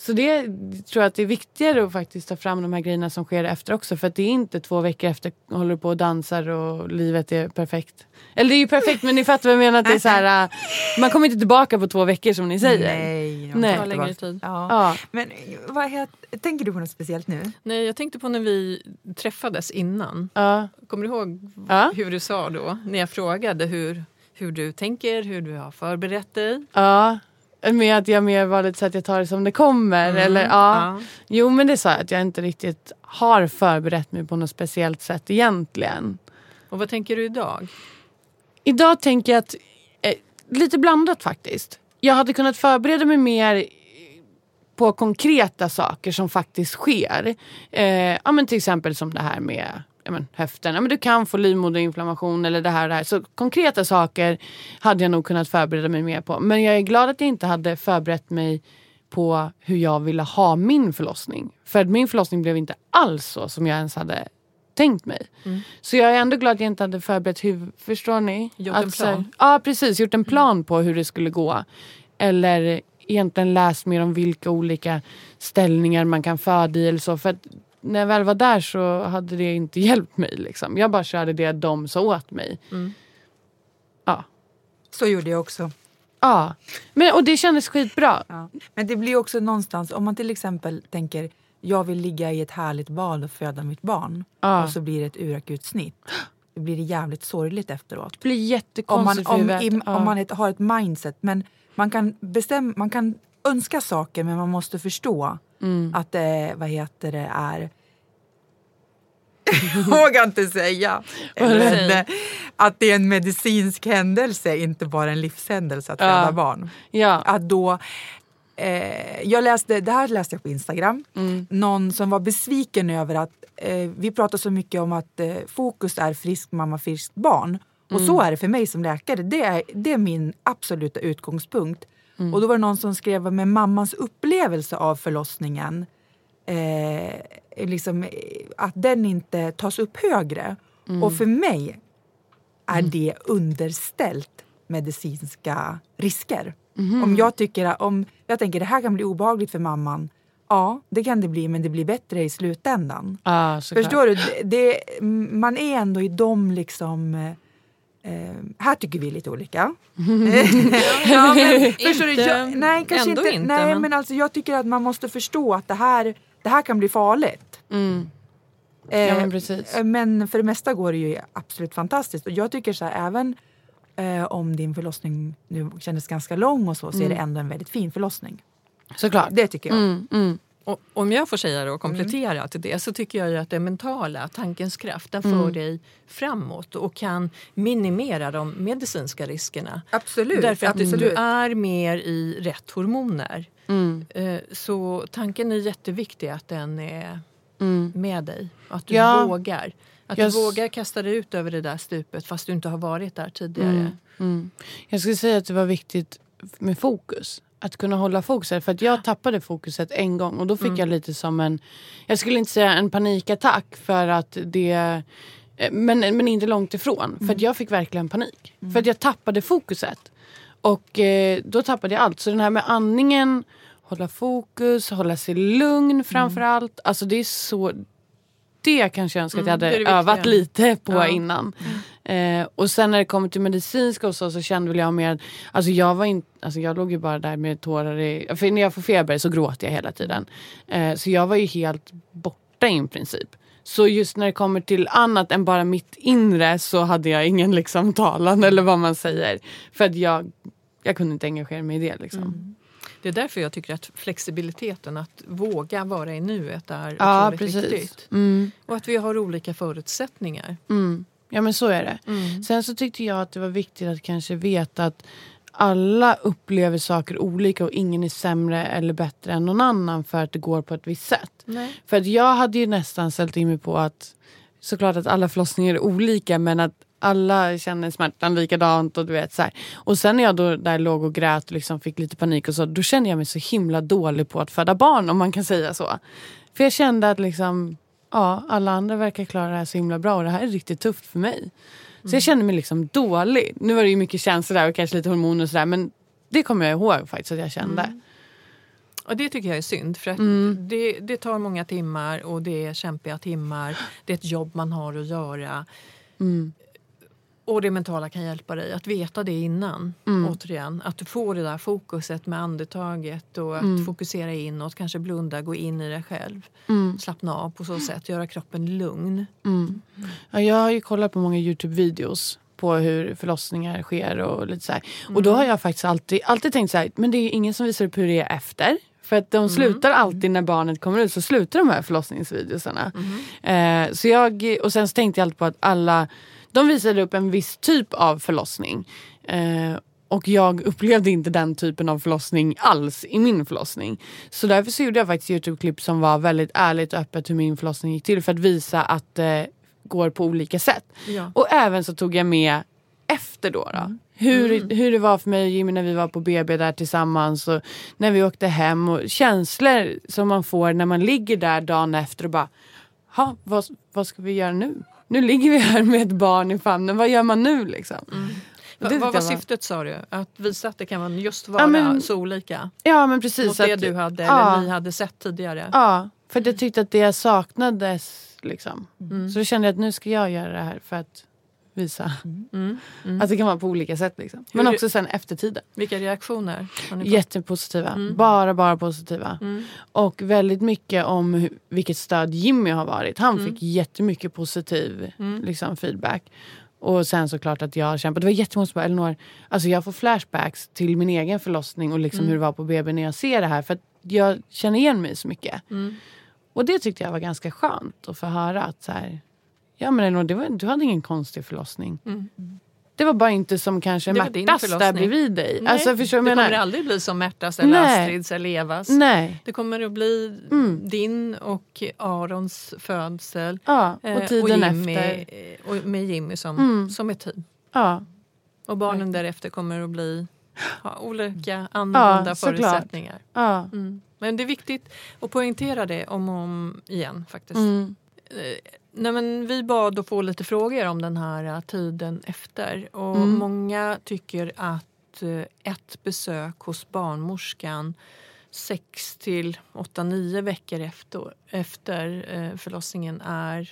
Så det tror jag att det är viktigare att faktiskt ta fram de här grejerna som sker efter också. För att det är inte två veckor efter håller du på och dansar och livet är perfekt. Eller det är ju perfekt men ni fattar vad jag menar. Att det är så här, äh, man kommer inte tillbaka på två veckor som ni säger. Nej, Nej. längre tid. Ja. Ja. Men vad het, tänker du på något speciellt nu? Nej, jag tänkte på när vi träffades innan. Ja. Kommer du ihåg Ja. hur du sa då? När jag frågade hur, hur du tänker, hur du har förberett dig. Ja, med att jag mer var lite så att jag tar det som det kommer. Eller, ja. Ja. Jo men det sa jag att jag inte riktigt har förberett mig på något speciellt sätt egentligen. Och vad tänker du idag? Idag tänker jag att, eh, lite blandat faktiskt. Jag hade kunnat förbereda mig mer på konkreta saker som faktiskt sker. Eh, ja, men till exempel som det här med ja, men, höften. Ja, men du kan få livmoderinflammation eller det här och det här. Så konkreta saker hade jag nog kunnat förbereda mig mer på. Men jag är glad att jag inte hade förberett mig på hur jag ville ha min förlossning. För min förlossning blev inte alls så som jag ens hade tänkt mig. Så jag är ändå glad att jag inte hade förberett hur, förstår ni? Gjort Att en så plan. Ja precis, gjort en plan på hur det skulle gå. Eller egentligen läst mer om vilka olika ställningar man kan föda i eller så. För när jag väl var där så hade det inte hjälpt mig. Liksom. Jag bara körde det de sa åt mig. Ja. Så gjorde jag också. ja. Men, och det kändes skitbra. Ja. Men det blir också någonstans, om man till exempel tänker jag vill ligga i ett härligt bad och föda mitt barn Ja. och så blir det ett urakutsnitt. Det blir jävligt sorgligt efteråt. Det blir Om man, jättekonstigt om, i, Ja. om man ett, har ett mindset. Men man kan, bestäm, man kan önska saker men man måste förstå Mm. att det vad heter det, är... Jag vågar inte säga. Säg. Men, att det är en medicinsk händelse, inte bara en livshändelse att Ja. föda barn. Ja. Att då... Eh, jag läste, det här läste jag på Instagram. Mm. Någon som var besviken över att eh, vi pratar så mycket om att eh, fokus är frisk mamma, friskt barn. Och Mm. så är det för mig som läkare. Det är, det är min absoluta utgångspunkt. Mm. Och då var det någon som skrev med mammans upplevelse av förlossningen. Eh, liksom, eh, att den inte tas upp högre. Mm. Och för mig är det underställt medicinska risker. Mhm. Om jag tycker om jag tänker det här kan bli obehagligt för mamman. Ja, det kan det bli, men det blir bättre i slutändan. Såklart. Förstår du? Det, det, man är ändå i de liksom... eh, Eh, här tycker vi lite olika. ja, men, förstår du? Inte- Jag, nej, kanske inte. inte, nej, men- men alltså, jag tycker att man måste förstå att det här, det här kan bli farligt. Mm. Eh, Ja, men precis. eh, men för det mesta går det ju absolut fantastiskt. Och jag tycker så här, även eh, om din förlossning nu kändes ganska lång och så, så är det ändå en väldigt fin förlossning. Såklart. Det tycker jag. Mm, mm. Och om jag får säga det och komplettera till det så tycker jag att det mentala, tankens kraft, den för dig framåt och kan minimera de medicinska riskerna. Absolut. Därför att du, absolut. du är mer i rätt hormoner. Mm. Eh, Så tanken är jätteviktig att den är Mm. med dig. Att du Ja. vågar. Att Jag du vågar kasta dig ut över det där stupet fast du inte har varit där tidigare. Mm. Mm. Jag skulle säga att det var viktigt med fokus. Att kunna hålla fokuset. För att jag tappade fokuset en gång och då fick jag lite som en, jag skulle inte säga en panikattack för att det Eh, Men, men inte långt ifrån. För att jag fick verkligen panik. För att jag tappade fokuset. Och eh, då tappade jag allt. Så den här med andningen, hålla fokus, hålla sig lugn framför allt. Alltså det är så... Det kanske jag önskar att jag Mm, hade övat lite på Ja. innan. Eh, och sen när det kommer till medicinska och så, så kände väl jag mer... Alltså jag var inte... Alltså jag låg ju bara där med tårar i... För när jag får feber så gråter jag hela tiden. Eh, så jag var ju helt borta i princip. Så just när det kommer till annat än bara mitt inre så hade jag ingen liksom talan eller vad man säger. För att jag, jag kunde inte engagera mig i det. Liksom. Det är därför jag tycker att flexibiliteten, att våga vara i nuet är Ja, otroligt precis. viktigt. Mm, Och att vi har olika förutsättningar. mm. Ja men så är det. Sen så tyckte jag att det var viktigt att kanske veta att alla upplever saker olika och ingen är sämre eller bättre än någon annan för att det går på ett visst sätt. Nej. För att jag hade ju nästan ställt in mig på att såklart att alla förlossningar är olika men att alla känner smärtan likadant och du vet så här. Och sen när jag då där låg och grät och liksom fick lite panik och så, då kände jag mig så himla dålig på att föda barn om man kan säga så. För jag kände att liksom, ja, alla andra verkar klara det här så himla bra och det här är riktigt tufft för mig. Så jag kände mig liksom dålig. Nu var det ju mycket känslor där och kanske lite hormoner och sådär men det kommer jag ihåg faktiskt att jag kände. Och det tycker jag är synd för att Mm. det, det tar många timmar och det är kämpiga timmar. Det är ett jobb man har att göra. Mm. Och det mentala kan hjälpa dig att veta det innan. Mm. Återigen, att du får det där fokuset med andetaget och att Mm. fokusera inåt, kanske blunda, gå in i dig själv. Mm. Slappna av på så sätt, göra kroppen lugn. Mm. Ja, jag har ju kollat på många Youtube-videos på hur förlossningar sker och lite så här. Och då har jag faktiskt alltid, alltid tänkt så här, men det är ingen som visar upp hur det är efter. För att de slutar alltid när barnet kommer ut så slutar de här förlossningsvideorna. Eh, så jag, och sen så tänkte jag alltid på att alla, de visade upp en viss typ av förlossning. Eh, och jag upplevde inte den typen av förlossning alls i min förlossning. Så därför så gjorde jag faktiskt Youtube-klipp som var väldigt ärligt och öppet hur min förlossning gick till för att visa att det går på olika sätt. Ja. Och även så tog jag med efter då. då. Hur, hur det var för mig och Jimmy när vi var på BB där tillsammans och när vi åkte hem och känslor som man får när man ligger där dagen efter och bara, ha, vad, vad ska vi göra nu? Nu ligger vi här med ett barn i famnen, vad gör man nu liksom? Och Va, det vad var syftet sa du? Att visa att det kan just vara Ja, men- så olika? Ja men precis. Mot det att- du hade ja, eller ni hade sett tidigare? Ja, för jag tyckte att det saknades liksom. Mm. Så då kände jag att nu ska jag göra det här för att visa Mm. att det kan vara på olika sätt. Liksom. Men Hur- också sen efter tiden. Vilka reaktioner har ni fått? Jättepositiva. Mm. Bara, bara positiva. Mm. Och väldigt mycket om hur, vilket stöd Jimmy har varit. Han fick jättemycket positiv Mm. liksom, feedback. Och sen såklart att jag har kämpat. Det var jättemånga som bara, Elinor, alltså jag får flashbacks till min egen förlossning och liksom hur det var på BB när jag ser det här. För att jag känner igen mig så mycket. Mm. Och det tyckte jag var ganska skönt att få höra att så här, ja men Elinor, det var, du hade ingen konstig förlossning. Mm. Det var bara inte som kanske Märtas där bredvid dig. Nej, Alltså, förstår det jag kommer menar? aldrig bli som Märtas eller Nej. Astrids eller Evas. Nej. Det kommer att bli Mm. din och Arons födsel. Ja, eh, och tiden Jimmy, efter. eh, Och med Jimmy som, Mm. som ett team. Ja. Och barnen Verkligen. därefter kommer att bli ha olika annorlunda Ja, förutsättningar. Ja. Mm. Men det är viktigt att poängtera det om och om igen faktiskt. Nej, men vi bad att få lite frågor om den här eh, tiden efter. Och Mm. Många tycker att eh, ett besök hos barnmorskan sex till åtta, nio veckor efter, efter eh, förlossningen är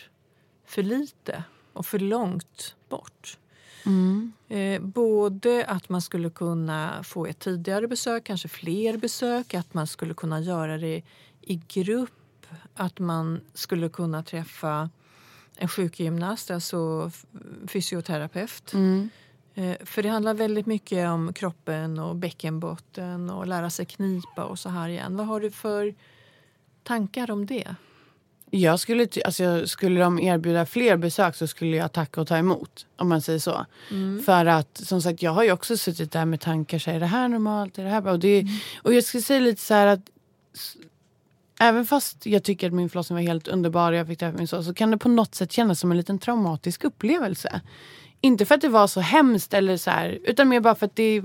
för lite och för långt bort. Mm. Både att man skulle kunna få ett tidigare besök, kanske fler besök, att man skulle kunna göra det i grupp, att man skulle kunna träffa en sjukgymnast, alltså fysioterapeut. Mm. Eh, för det handlar väldigt mycket om kroppen och bäckenbotten och lära sig knipa och så här igen. Vad har du för tankar om det? Jag skulle, alltså, skulle de erbjuda fler besök så skulle jag tacka och ta emot. Om man säger så. För att som sagt jag har ju också suttit där med tankar. Så är det här normalt? Är det här bra? Och, det, och jag skulle säga lite så här att Även fast jag tycker att min förlossning var helt underbar och jag fick träffa min son så kan det på något sätt kännas som en liten traumatisk upplevelse. Inte för att det var så hemskt eller så här, utan mer bara för att det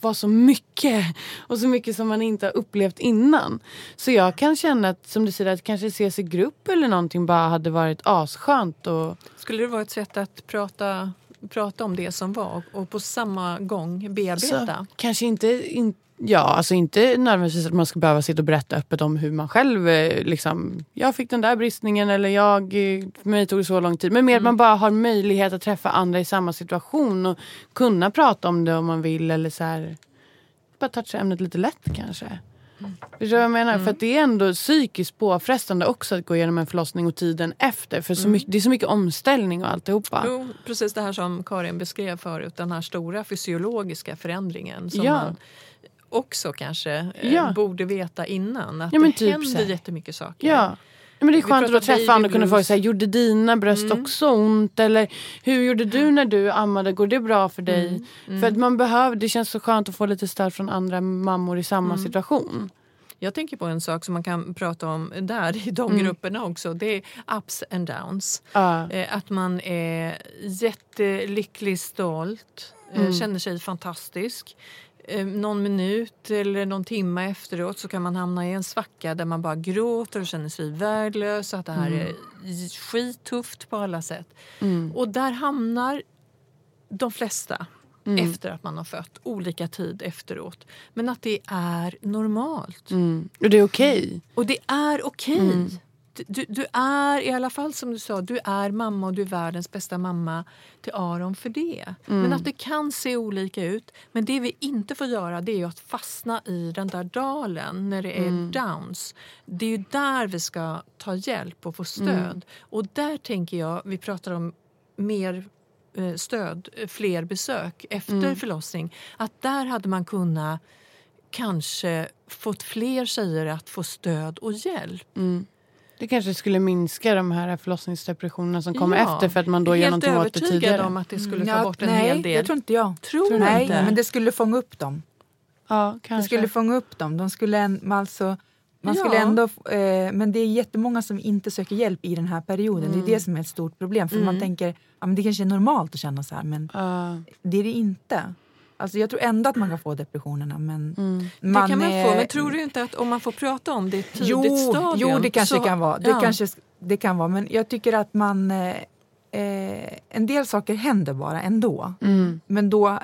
var så mycket. Och så mycket som man inte har upplevt innan. Så jag kan känna att som du säger att kanske ses i grupp eller någonting bara hade varit asskönt. Och... Skulle det vara ett sätt att prata, prata om det som var och på samma gång bearbeta? Så, kanske inte, in, ja, alltså inte nödvändigtvis att man ska behöva sitta och berätta öppet om hur man själv eh, liksom, jag fick den där bristningen eller jag, eh, för mig tog det så lång tid. Men mer att man bara har möjlighet att träffa andra i samma situation och kunna prata om det om man vill eller så här, bara toucha ämnet lite lätt kanske. Förstår du vad jag menar? För att det är ändå psykiskt påfrestande också att gå igenom en förlossning och tiden efter. För så mycket, det är så mycket omställning och alltihopa. Jo, precis det här som Karin beskrev förut, den här stora fysiologiska förändringen som Ja. man också kanske eh, Ja. borde veta innan. Att Ja, det typ händer så här. jättemycket saker. Ja. Ja, Men det är skönt att träffa andra och kunna få blues. säga, gjorde dina bröst Mm. också ont? Eller hur gjorde du när du ammade? Går det bra för dig? Mm. För att man behöver, det känns så skönt att få lite stöd från andra mammor i samma Mm. situation. Jag tänker på en sak som man kan prata om där i de Mm. grupperna också. Det är ups and downs. Eh, Att man är jättelycklig, stolt, eh, Mm. känner sig fantastisk. Eh, Någon minut eller någon timme efteråt så kan man hamna i en svacka där man bara gråter och känner sig värdelös. Att det här är skittufft på alla sätt. Mm. Och där hamnar de flesta Mm. efter att man har fött, olika tid efteråt. Men att det är normalt. Mm. Och det är okej. Och det är okej. Mm. Du, du är i alla fall som du sa, du är mamma och du är världens bästa mamma till Aron för det. Mm. Men att det kan se olika ut. Men det vi inte får göra det är att fastna i den där dalen när det är Mm. downs. Det är ju där vi ska ta hjälp och få stöd. Mm. Och där tänker jag, vi pratar om mer eh, stöd, fler besök efter Mm. förlossning. Att där hade man kunnat kanske fått fler tjejer att få stöd och hjälp. Mm. Det kanske skulle minska de här förlossningsdepressionerna som kommer Ja. efter för att man då gör Helt någonting åt det övertygad tidigare. om att det skulle ta Ja, bort en nej, hel del. det tror inte jag. Tror du Nej, inte? men det skulle fånga upp dem. Ja, Det kanske. skulle fånga upp dem. De skulle en, alltså, man Ja. skulle ändå, eh, men det är jättemånga som inte söker hjälp i den här perioden. Det är Mm. det som är ett stort problem. För man tänker ja, men det kanske är normalt att känna så här, men Ja. det är det inte. Alltså, jag tror ändå att man kan få depressionerna. Men Mm. det man kan man är- få, men tror du inte att om man får prata om det i ett tidigt jo, stadium? Jo, det kanske så- kan vara. Det, ja. kanske, det kan vara. Men jag tycker att man... Eh, eh, en del saker händer bara ändå. Mm. Men då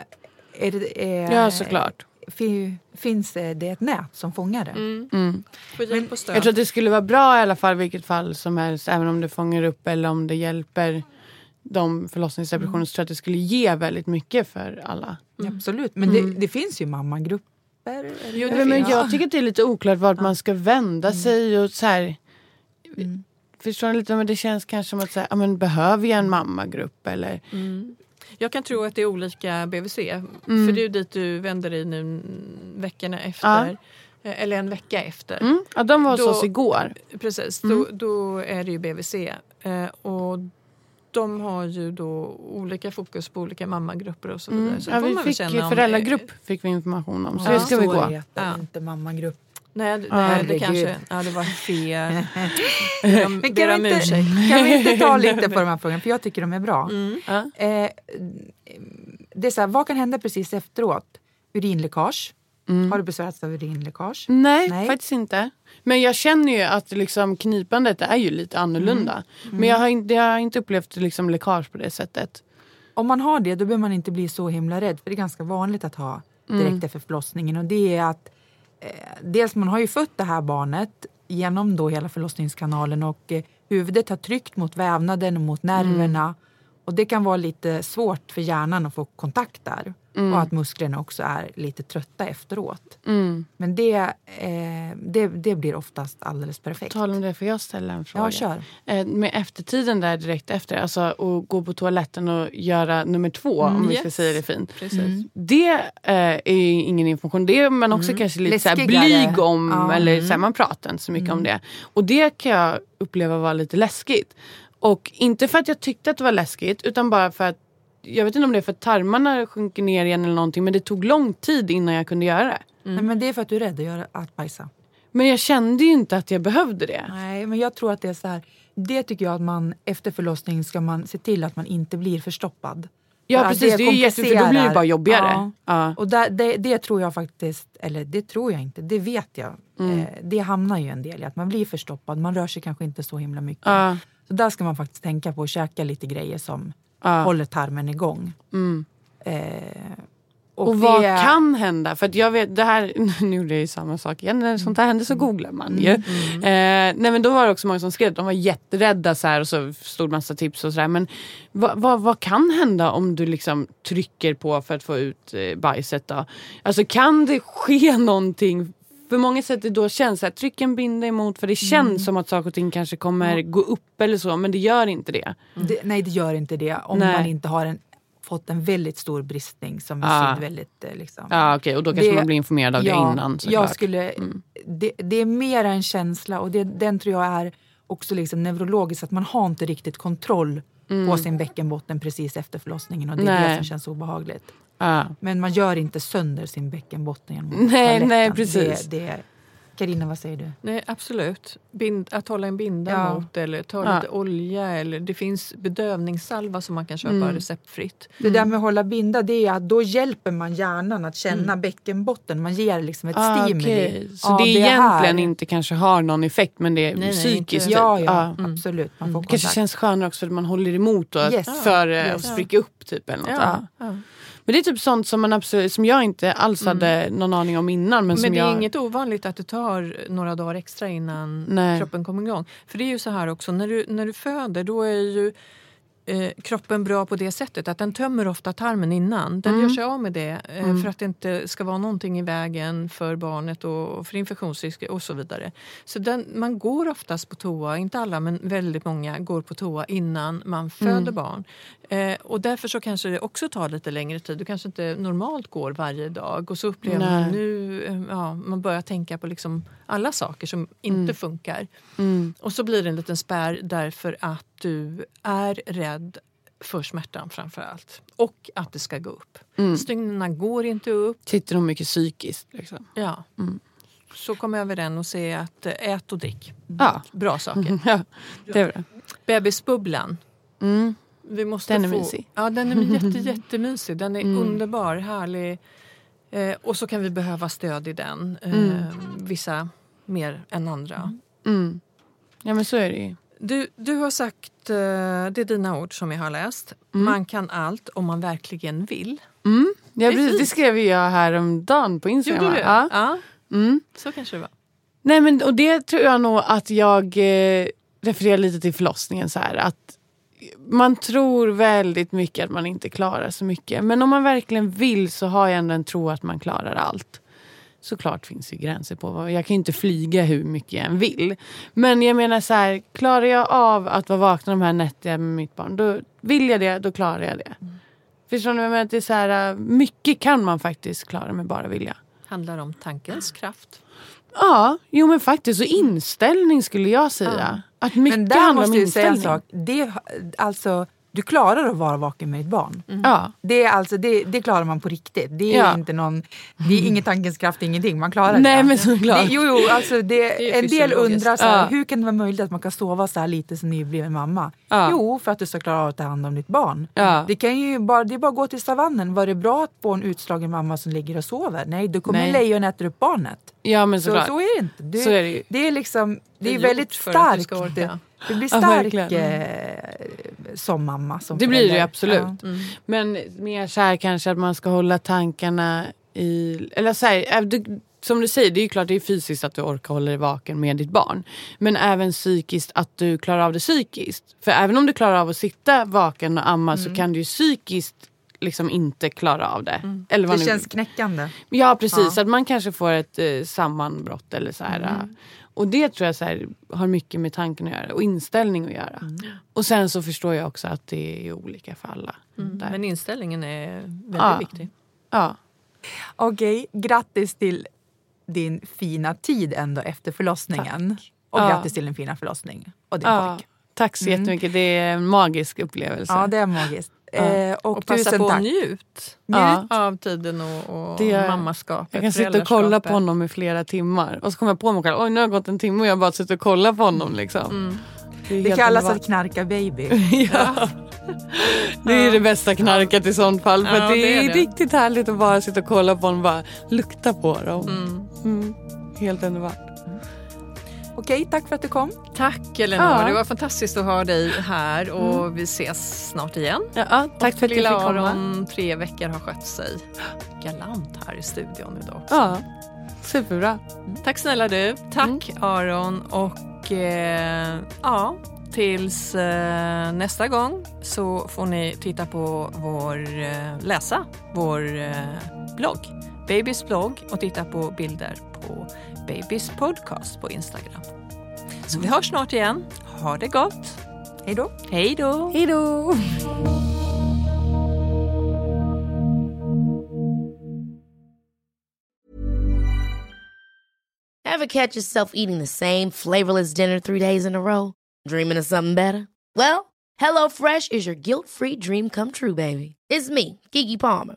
är det, eh, Ja, såklart. fi, finns eh, det ett nät som fångar det. Mm. Mm. Stöd. Jag tror att det skulle vara bra i alla fall vilket fall som helst. Även om det fångar upp eller om det hjälper de förlossningsdepressioner så tror jag att det skulle ge väldigt mycket för alla. Absolut. Men det, det finns ju mammagrupper. Jo, det Ja, men finns. jag tycker att det är lite oklart vart man ska vända sig och så här. Mm. Förstår ni lite? Men det känns kanske som att så här, ja, men behöver jag en mammagrupp eller? Mm. Jag kan tro att det är olika BVC. För det är ju dit du vänder dig nu mm, veckorna efter. Eh, Eller en vecka efter. Mm? Ja, de var hos Då- oss igår. Precis, då, då är det ju BVC. Eh, och de har ju då olika fokus på olika mammagrupper och så vidare. Mm. Så Ja, det får vi man väl fick känna föräldragrupp fick vi information om. Så Ja, det ska vi så gå. heter Ja. inte mammagrupp. Nej, det- nej det kanske ja, det var fel. Men kan vi, inte, kan vi inte ta lite på de här frågorna? För jag tycker de är bra. Mm. Ja. Eh, det är så här, vad kan hända precis efteråt? Urinläckage. Mm. Har du besvärats av urinläckage? Nej, Nej. faktiskt inte. Men jag känner ju att liksom knipandet är ju lite annorlunda. Men jag har, inte, jag har inte upplevt liksom läckage på det sättet. Om man har det, då behöver man inte bli så himla rädd. För det är ganska vanligt att ha Mm. direkt efter förlossningen. Och det är att eh, dels man har ju fött det här barnet genom då hela förlossningskanalen och eh, huvudet har tryckt mot vävnaden och mot nerverna. Mm. Och det kan vara lite svårt för hjärnan att få kontakt där. Mm. Och att musklerna också är lite trötta efteråt. Mm. Men det, eh, det, det blir oftast alldeles perfekt. Tal om det, får jag ställa en fråga? Ja, kör. Eh, med eftertiden där direkt efter, alltså att gå på toaletten och göra nummer två om vi ska säga det fint. Precis. Det eh, är ju ingen information. Det är man också kanske lite så här Läskigare. blyg om. Ja. Eller så här, man pratar inte så mycket om det. Och det kan jag uppleva var lite läskigt. Och inte för att jag tyckte att det var läskigt utan bara för att jag vet inte om det är för att tarmarna sjunker ner igen eller någonting men det tog lång tid innan jag kunde göra det. Nej, men det är för att du är rädd att, göra, att bajsa. Men jag kände ju inte att jag behövde det. Nej, men jag tror att det är så här. Det tycker jag att man efter förlossning ska man se till att man inte blir förstoppad. Ja För precis, det är ju jätte, för då blir det bara jobbigare. Ja. Ja. Och där, det, det tror jag faktiskt, eller det tror jag inte, det vet jag. Mm. Eh, det hamnar ju en del i att man blir förstoppad, man rör sig kanske inte så himla mycket. Ja. Så där ska man faktiskt tänka på att käka lite grejer som Ja. håller tarmen igång. Mm. Eh, Och, vad det- kan hända? För jag vet, det här, nu gjorde jag ju samma sak igen. När sånt här händer så googlar man ju. Eh, nej men då var det också många som skrev de var jätterädda så här, och så stod massa tips och sådär. Men vad, vad, vad kan hända om du liksom trycker på för att få ut eh, bajset då? Alltså kan det ske någonting? För många sätt det då känns att tryck en binda emot för det känns som att saker och ting kanske kommer gå upp eller så men det gör inte det. Det, nej, det gör inte det om Nej. man inte har en, fått en väldigt stor bristning som är Ah. väldigt... eh, Liksom. Ja okej och då kanske Det- man blir informerad av det Ja, innan såklart. jag skulle, det, det är mer en känsla och det, den tror jag är också liksom neurologiskt att man har inte riktigt kontroll på sin bäckenbotten precis efter förlossningen och det är det Mm. Som känns obehagligt. Ja. Men man gör inte sönder sin bäckenbotten genom Nej, ta lätten. nej, precis. Det, det, Carina, vad säger du? Nej, absolut. Bind, att hålla en binda Ja. mot eller ta Ja. lite olja. Eller, det finns bedövningssalva som man kan köpa Mm. receptfritt. Det där med att hålla binda, det är att då hjälper man hjärnan att känna bäckenbotten. Man ger liksom ett Ah, stimuli. okej. Så Ja, det här- egentligen inte kanske har någon effekt men det är Nej, nej, psykiskt. inte- Ja, ja, Ja. absolut. Man får Det kanske känns skönare också för att man håller emot och Yes. för eh, Yes. att spricka upp typ eller något. Ja. Men det är typ sånt som, man absolut, som jag inte alls hade någon aning om innan. Men, Men, som det är jag, inget ovanligt att det tar några dagar extra innan Nej. kroppen kommer igång. För det är ju så här också, när du, när du föder då är ju eh, kroppen bra på det sättet att den tömmer ofta tarmen innan. Den gör sig av med det eh, för att det inte ska vara någonting i vägen för barnet och för infektionsrisker och så vidare. Så den, man går oftast på toa, inte alla men väldigt många går på toa innan man föder barn. Eh, och därför så kanske det också tar lite längre tid. Du kanske inte normalt går varje dag och så upplever man Nej. nu, eh, ja, man börjar tänka på liksom alla saker som inte funkar. Mm. Och så blir det en liten spärr därför att du är rädd för smärtan framför allt. Och att det ska gå upp. Mm. Stygnerna går inte upp. Sitter nog mycket psykiskt. Liksom. Ja. Mm. Så kom över den och se att eh, ät och drick. Ja. Bra saker. ja, det är det. Bebisbubblan. Mm. Vi måste Den är få... mysig. Ja, den är jätte, jättemysig. Den är Mm. underbar, härlig. Eh, och så kan vi behöva stöd i den. Eh, Mm. Vissa mer än andra. Mm. Ja men så är det ju. Du, du har sagt, eh, det är dina ord som jag har läst. Man kan allt om man verkligen vill. Mm. Ja. Precis. Det skrev jag häromdagen på Instagram. Gjorde du? Ja. Ja, Mm. så kanske det var. Nej men och det tror jag nog att jag eh, refererar lite till förlossningen så här att man tror väldigt mycket att man inte klarar så mycket. Men om man verkligen vill så har jag ändå en tro att man klarar allt. Såklart finns det gränser på vad, jag kan ju inte flyga hur mycket jag än vill. Men jag menar så här, klarar jag av att vara vaken de här nätterna med mitt barn, då vill jag det, då klarar jag det. Förstår ni menar? Det är så här, mycket kan man faktiskt klara med bara vilja. Handlar om tankens kraft. Ja, jo men faktiskt. Och inställning skulle jag säga. Att mycket Men där handlar om måste jag säga en inställning. sak. Det, alltså, du klarar att vara vaken med ditt barn. Ja. Det, är alltså, det, det klarar man på riktigt. Det är, Ja. inte någon, det är ingen tankens kraft, ingenting. Man klarar Nej det. men såklart. Det, jo, jo, alltså det, Det är en del undrar så här, Ja. hur kan det vara möjligt att man kan sova så här lite som nybliven mamma? Ja. Jo, för att du ska klara av att ta hand om ditt barn. Ja. Det, kan ju bara, det är bara att gå till savannen. Var det bra att få en utslagen mamma som ligger och sover? Nej, då kommer Nej. lejon äter upp barnet. Ja men Så, såklart. så är det inte. Det, Så är det ju. det är liksom, det är väldigt du starkt. Du blir Ja, stark verkligen. eh, som mamma. Som Det blir det absolut. Ja. Men mer så här kanske att man ska hålla tankarna i... Eller så här, äh, du, som du säger, det är ju klart det är fysiskt att du orkar hålla dig vaken med ditt barn. Men även psykiskt att du klarar av det psykiskt. För även om du klarar av att sitta vaken och amma Mm. så kan du ju psykiskt liksom inte klara av det. Eller vad Det nu- känns knäckande. Ja precis, Ja. att man kanske får ett eh, sammanbrott eller så här. Mm. Och det tror jag så här, har mycket med tanken att göra och inställning att göra. Mm. Och sen så förstår jag också att det är olika för alla. Där. Men inställningen är väldigt Ja. viktig. ja. Okej, grattis till din fina tid ändå efter förlossningen. Och Ja. grattis till din fina förlossning. Och din ja. pojk. Tack så jättemycket, det är en magisk upplevelse. Ja, det är magiskt. Eh, och, Och passa tusen på tack. att njut Ja. av tiden och, och Det mammaskapet. jag kan sitta och kolla på honom i flera timmar och så kommer jag på mig själv, oj nu har det gått en timme och jag bara suttit och kollat på honom. Liksom. Det, är Det helt kallas att knarka baby. ja. Det är det bästa knarket i sånt fall. För Ja, det, det är det. riktigt härligt att bara sitta och kolla på dem och bara lukta på dem. Mm. Helt underbart. Okej, tack för att du kom. Tack Elinor, Ja. det var fantastiskt att ha dig här och vi ses snart igen. Ja, ja, tack för att jag fick Lilla komma. Aron, tre veckor, har skött sig galant här i studion idag också. Ja, superbra. Tack snälla du. Tack Aron och eh, ja, tills eh, nästa gång så får ni titta på vår, eh, läsa vår eh, blogg, Babys blogg och titta på bilder på Babys podcast på Instagram. Så vi hörs snart igen. Ha det gott. Hej då. Hej då. Hej då! Ever catch yourself eating the same flavorless dinner three days in a row? Dreaming of something better? Well, HelloFresh is your guilt-free dream come true, baby. It's me, Kiki Palmer.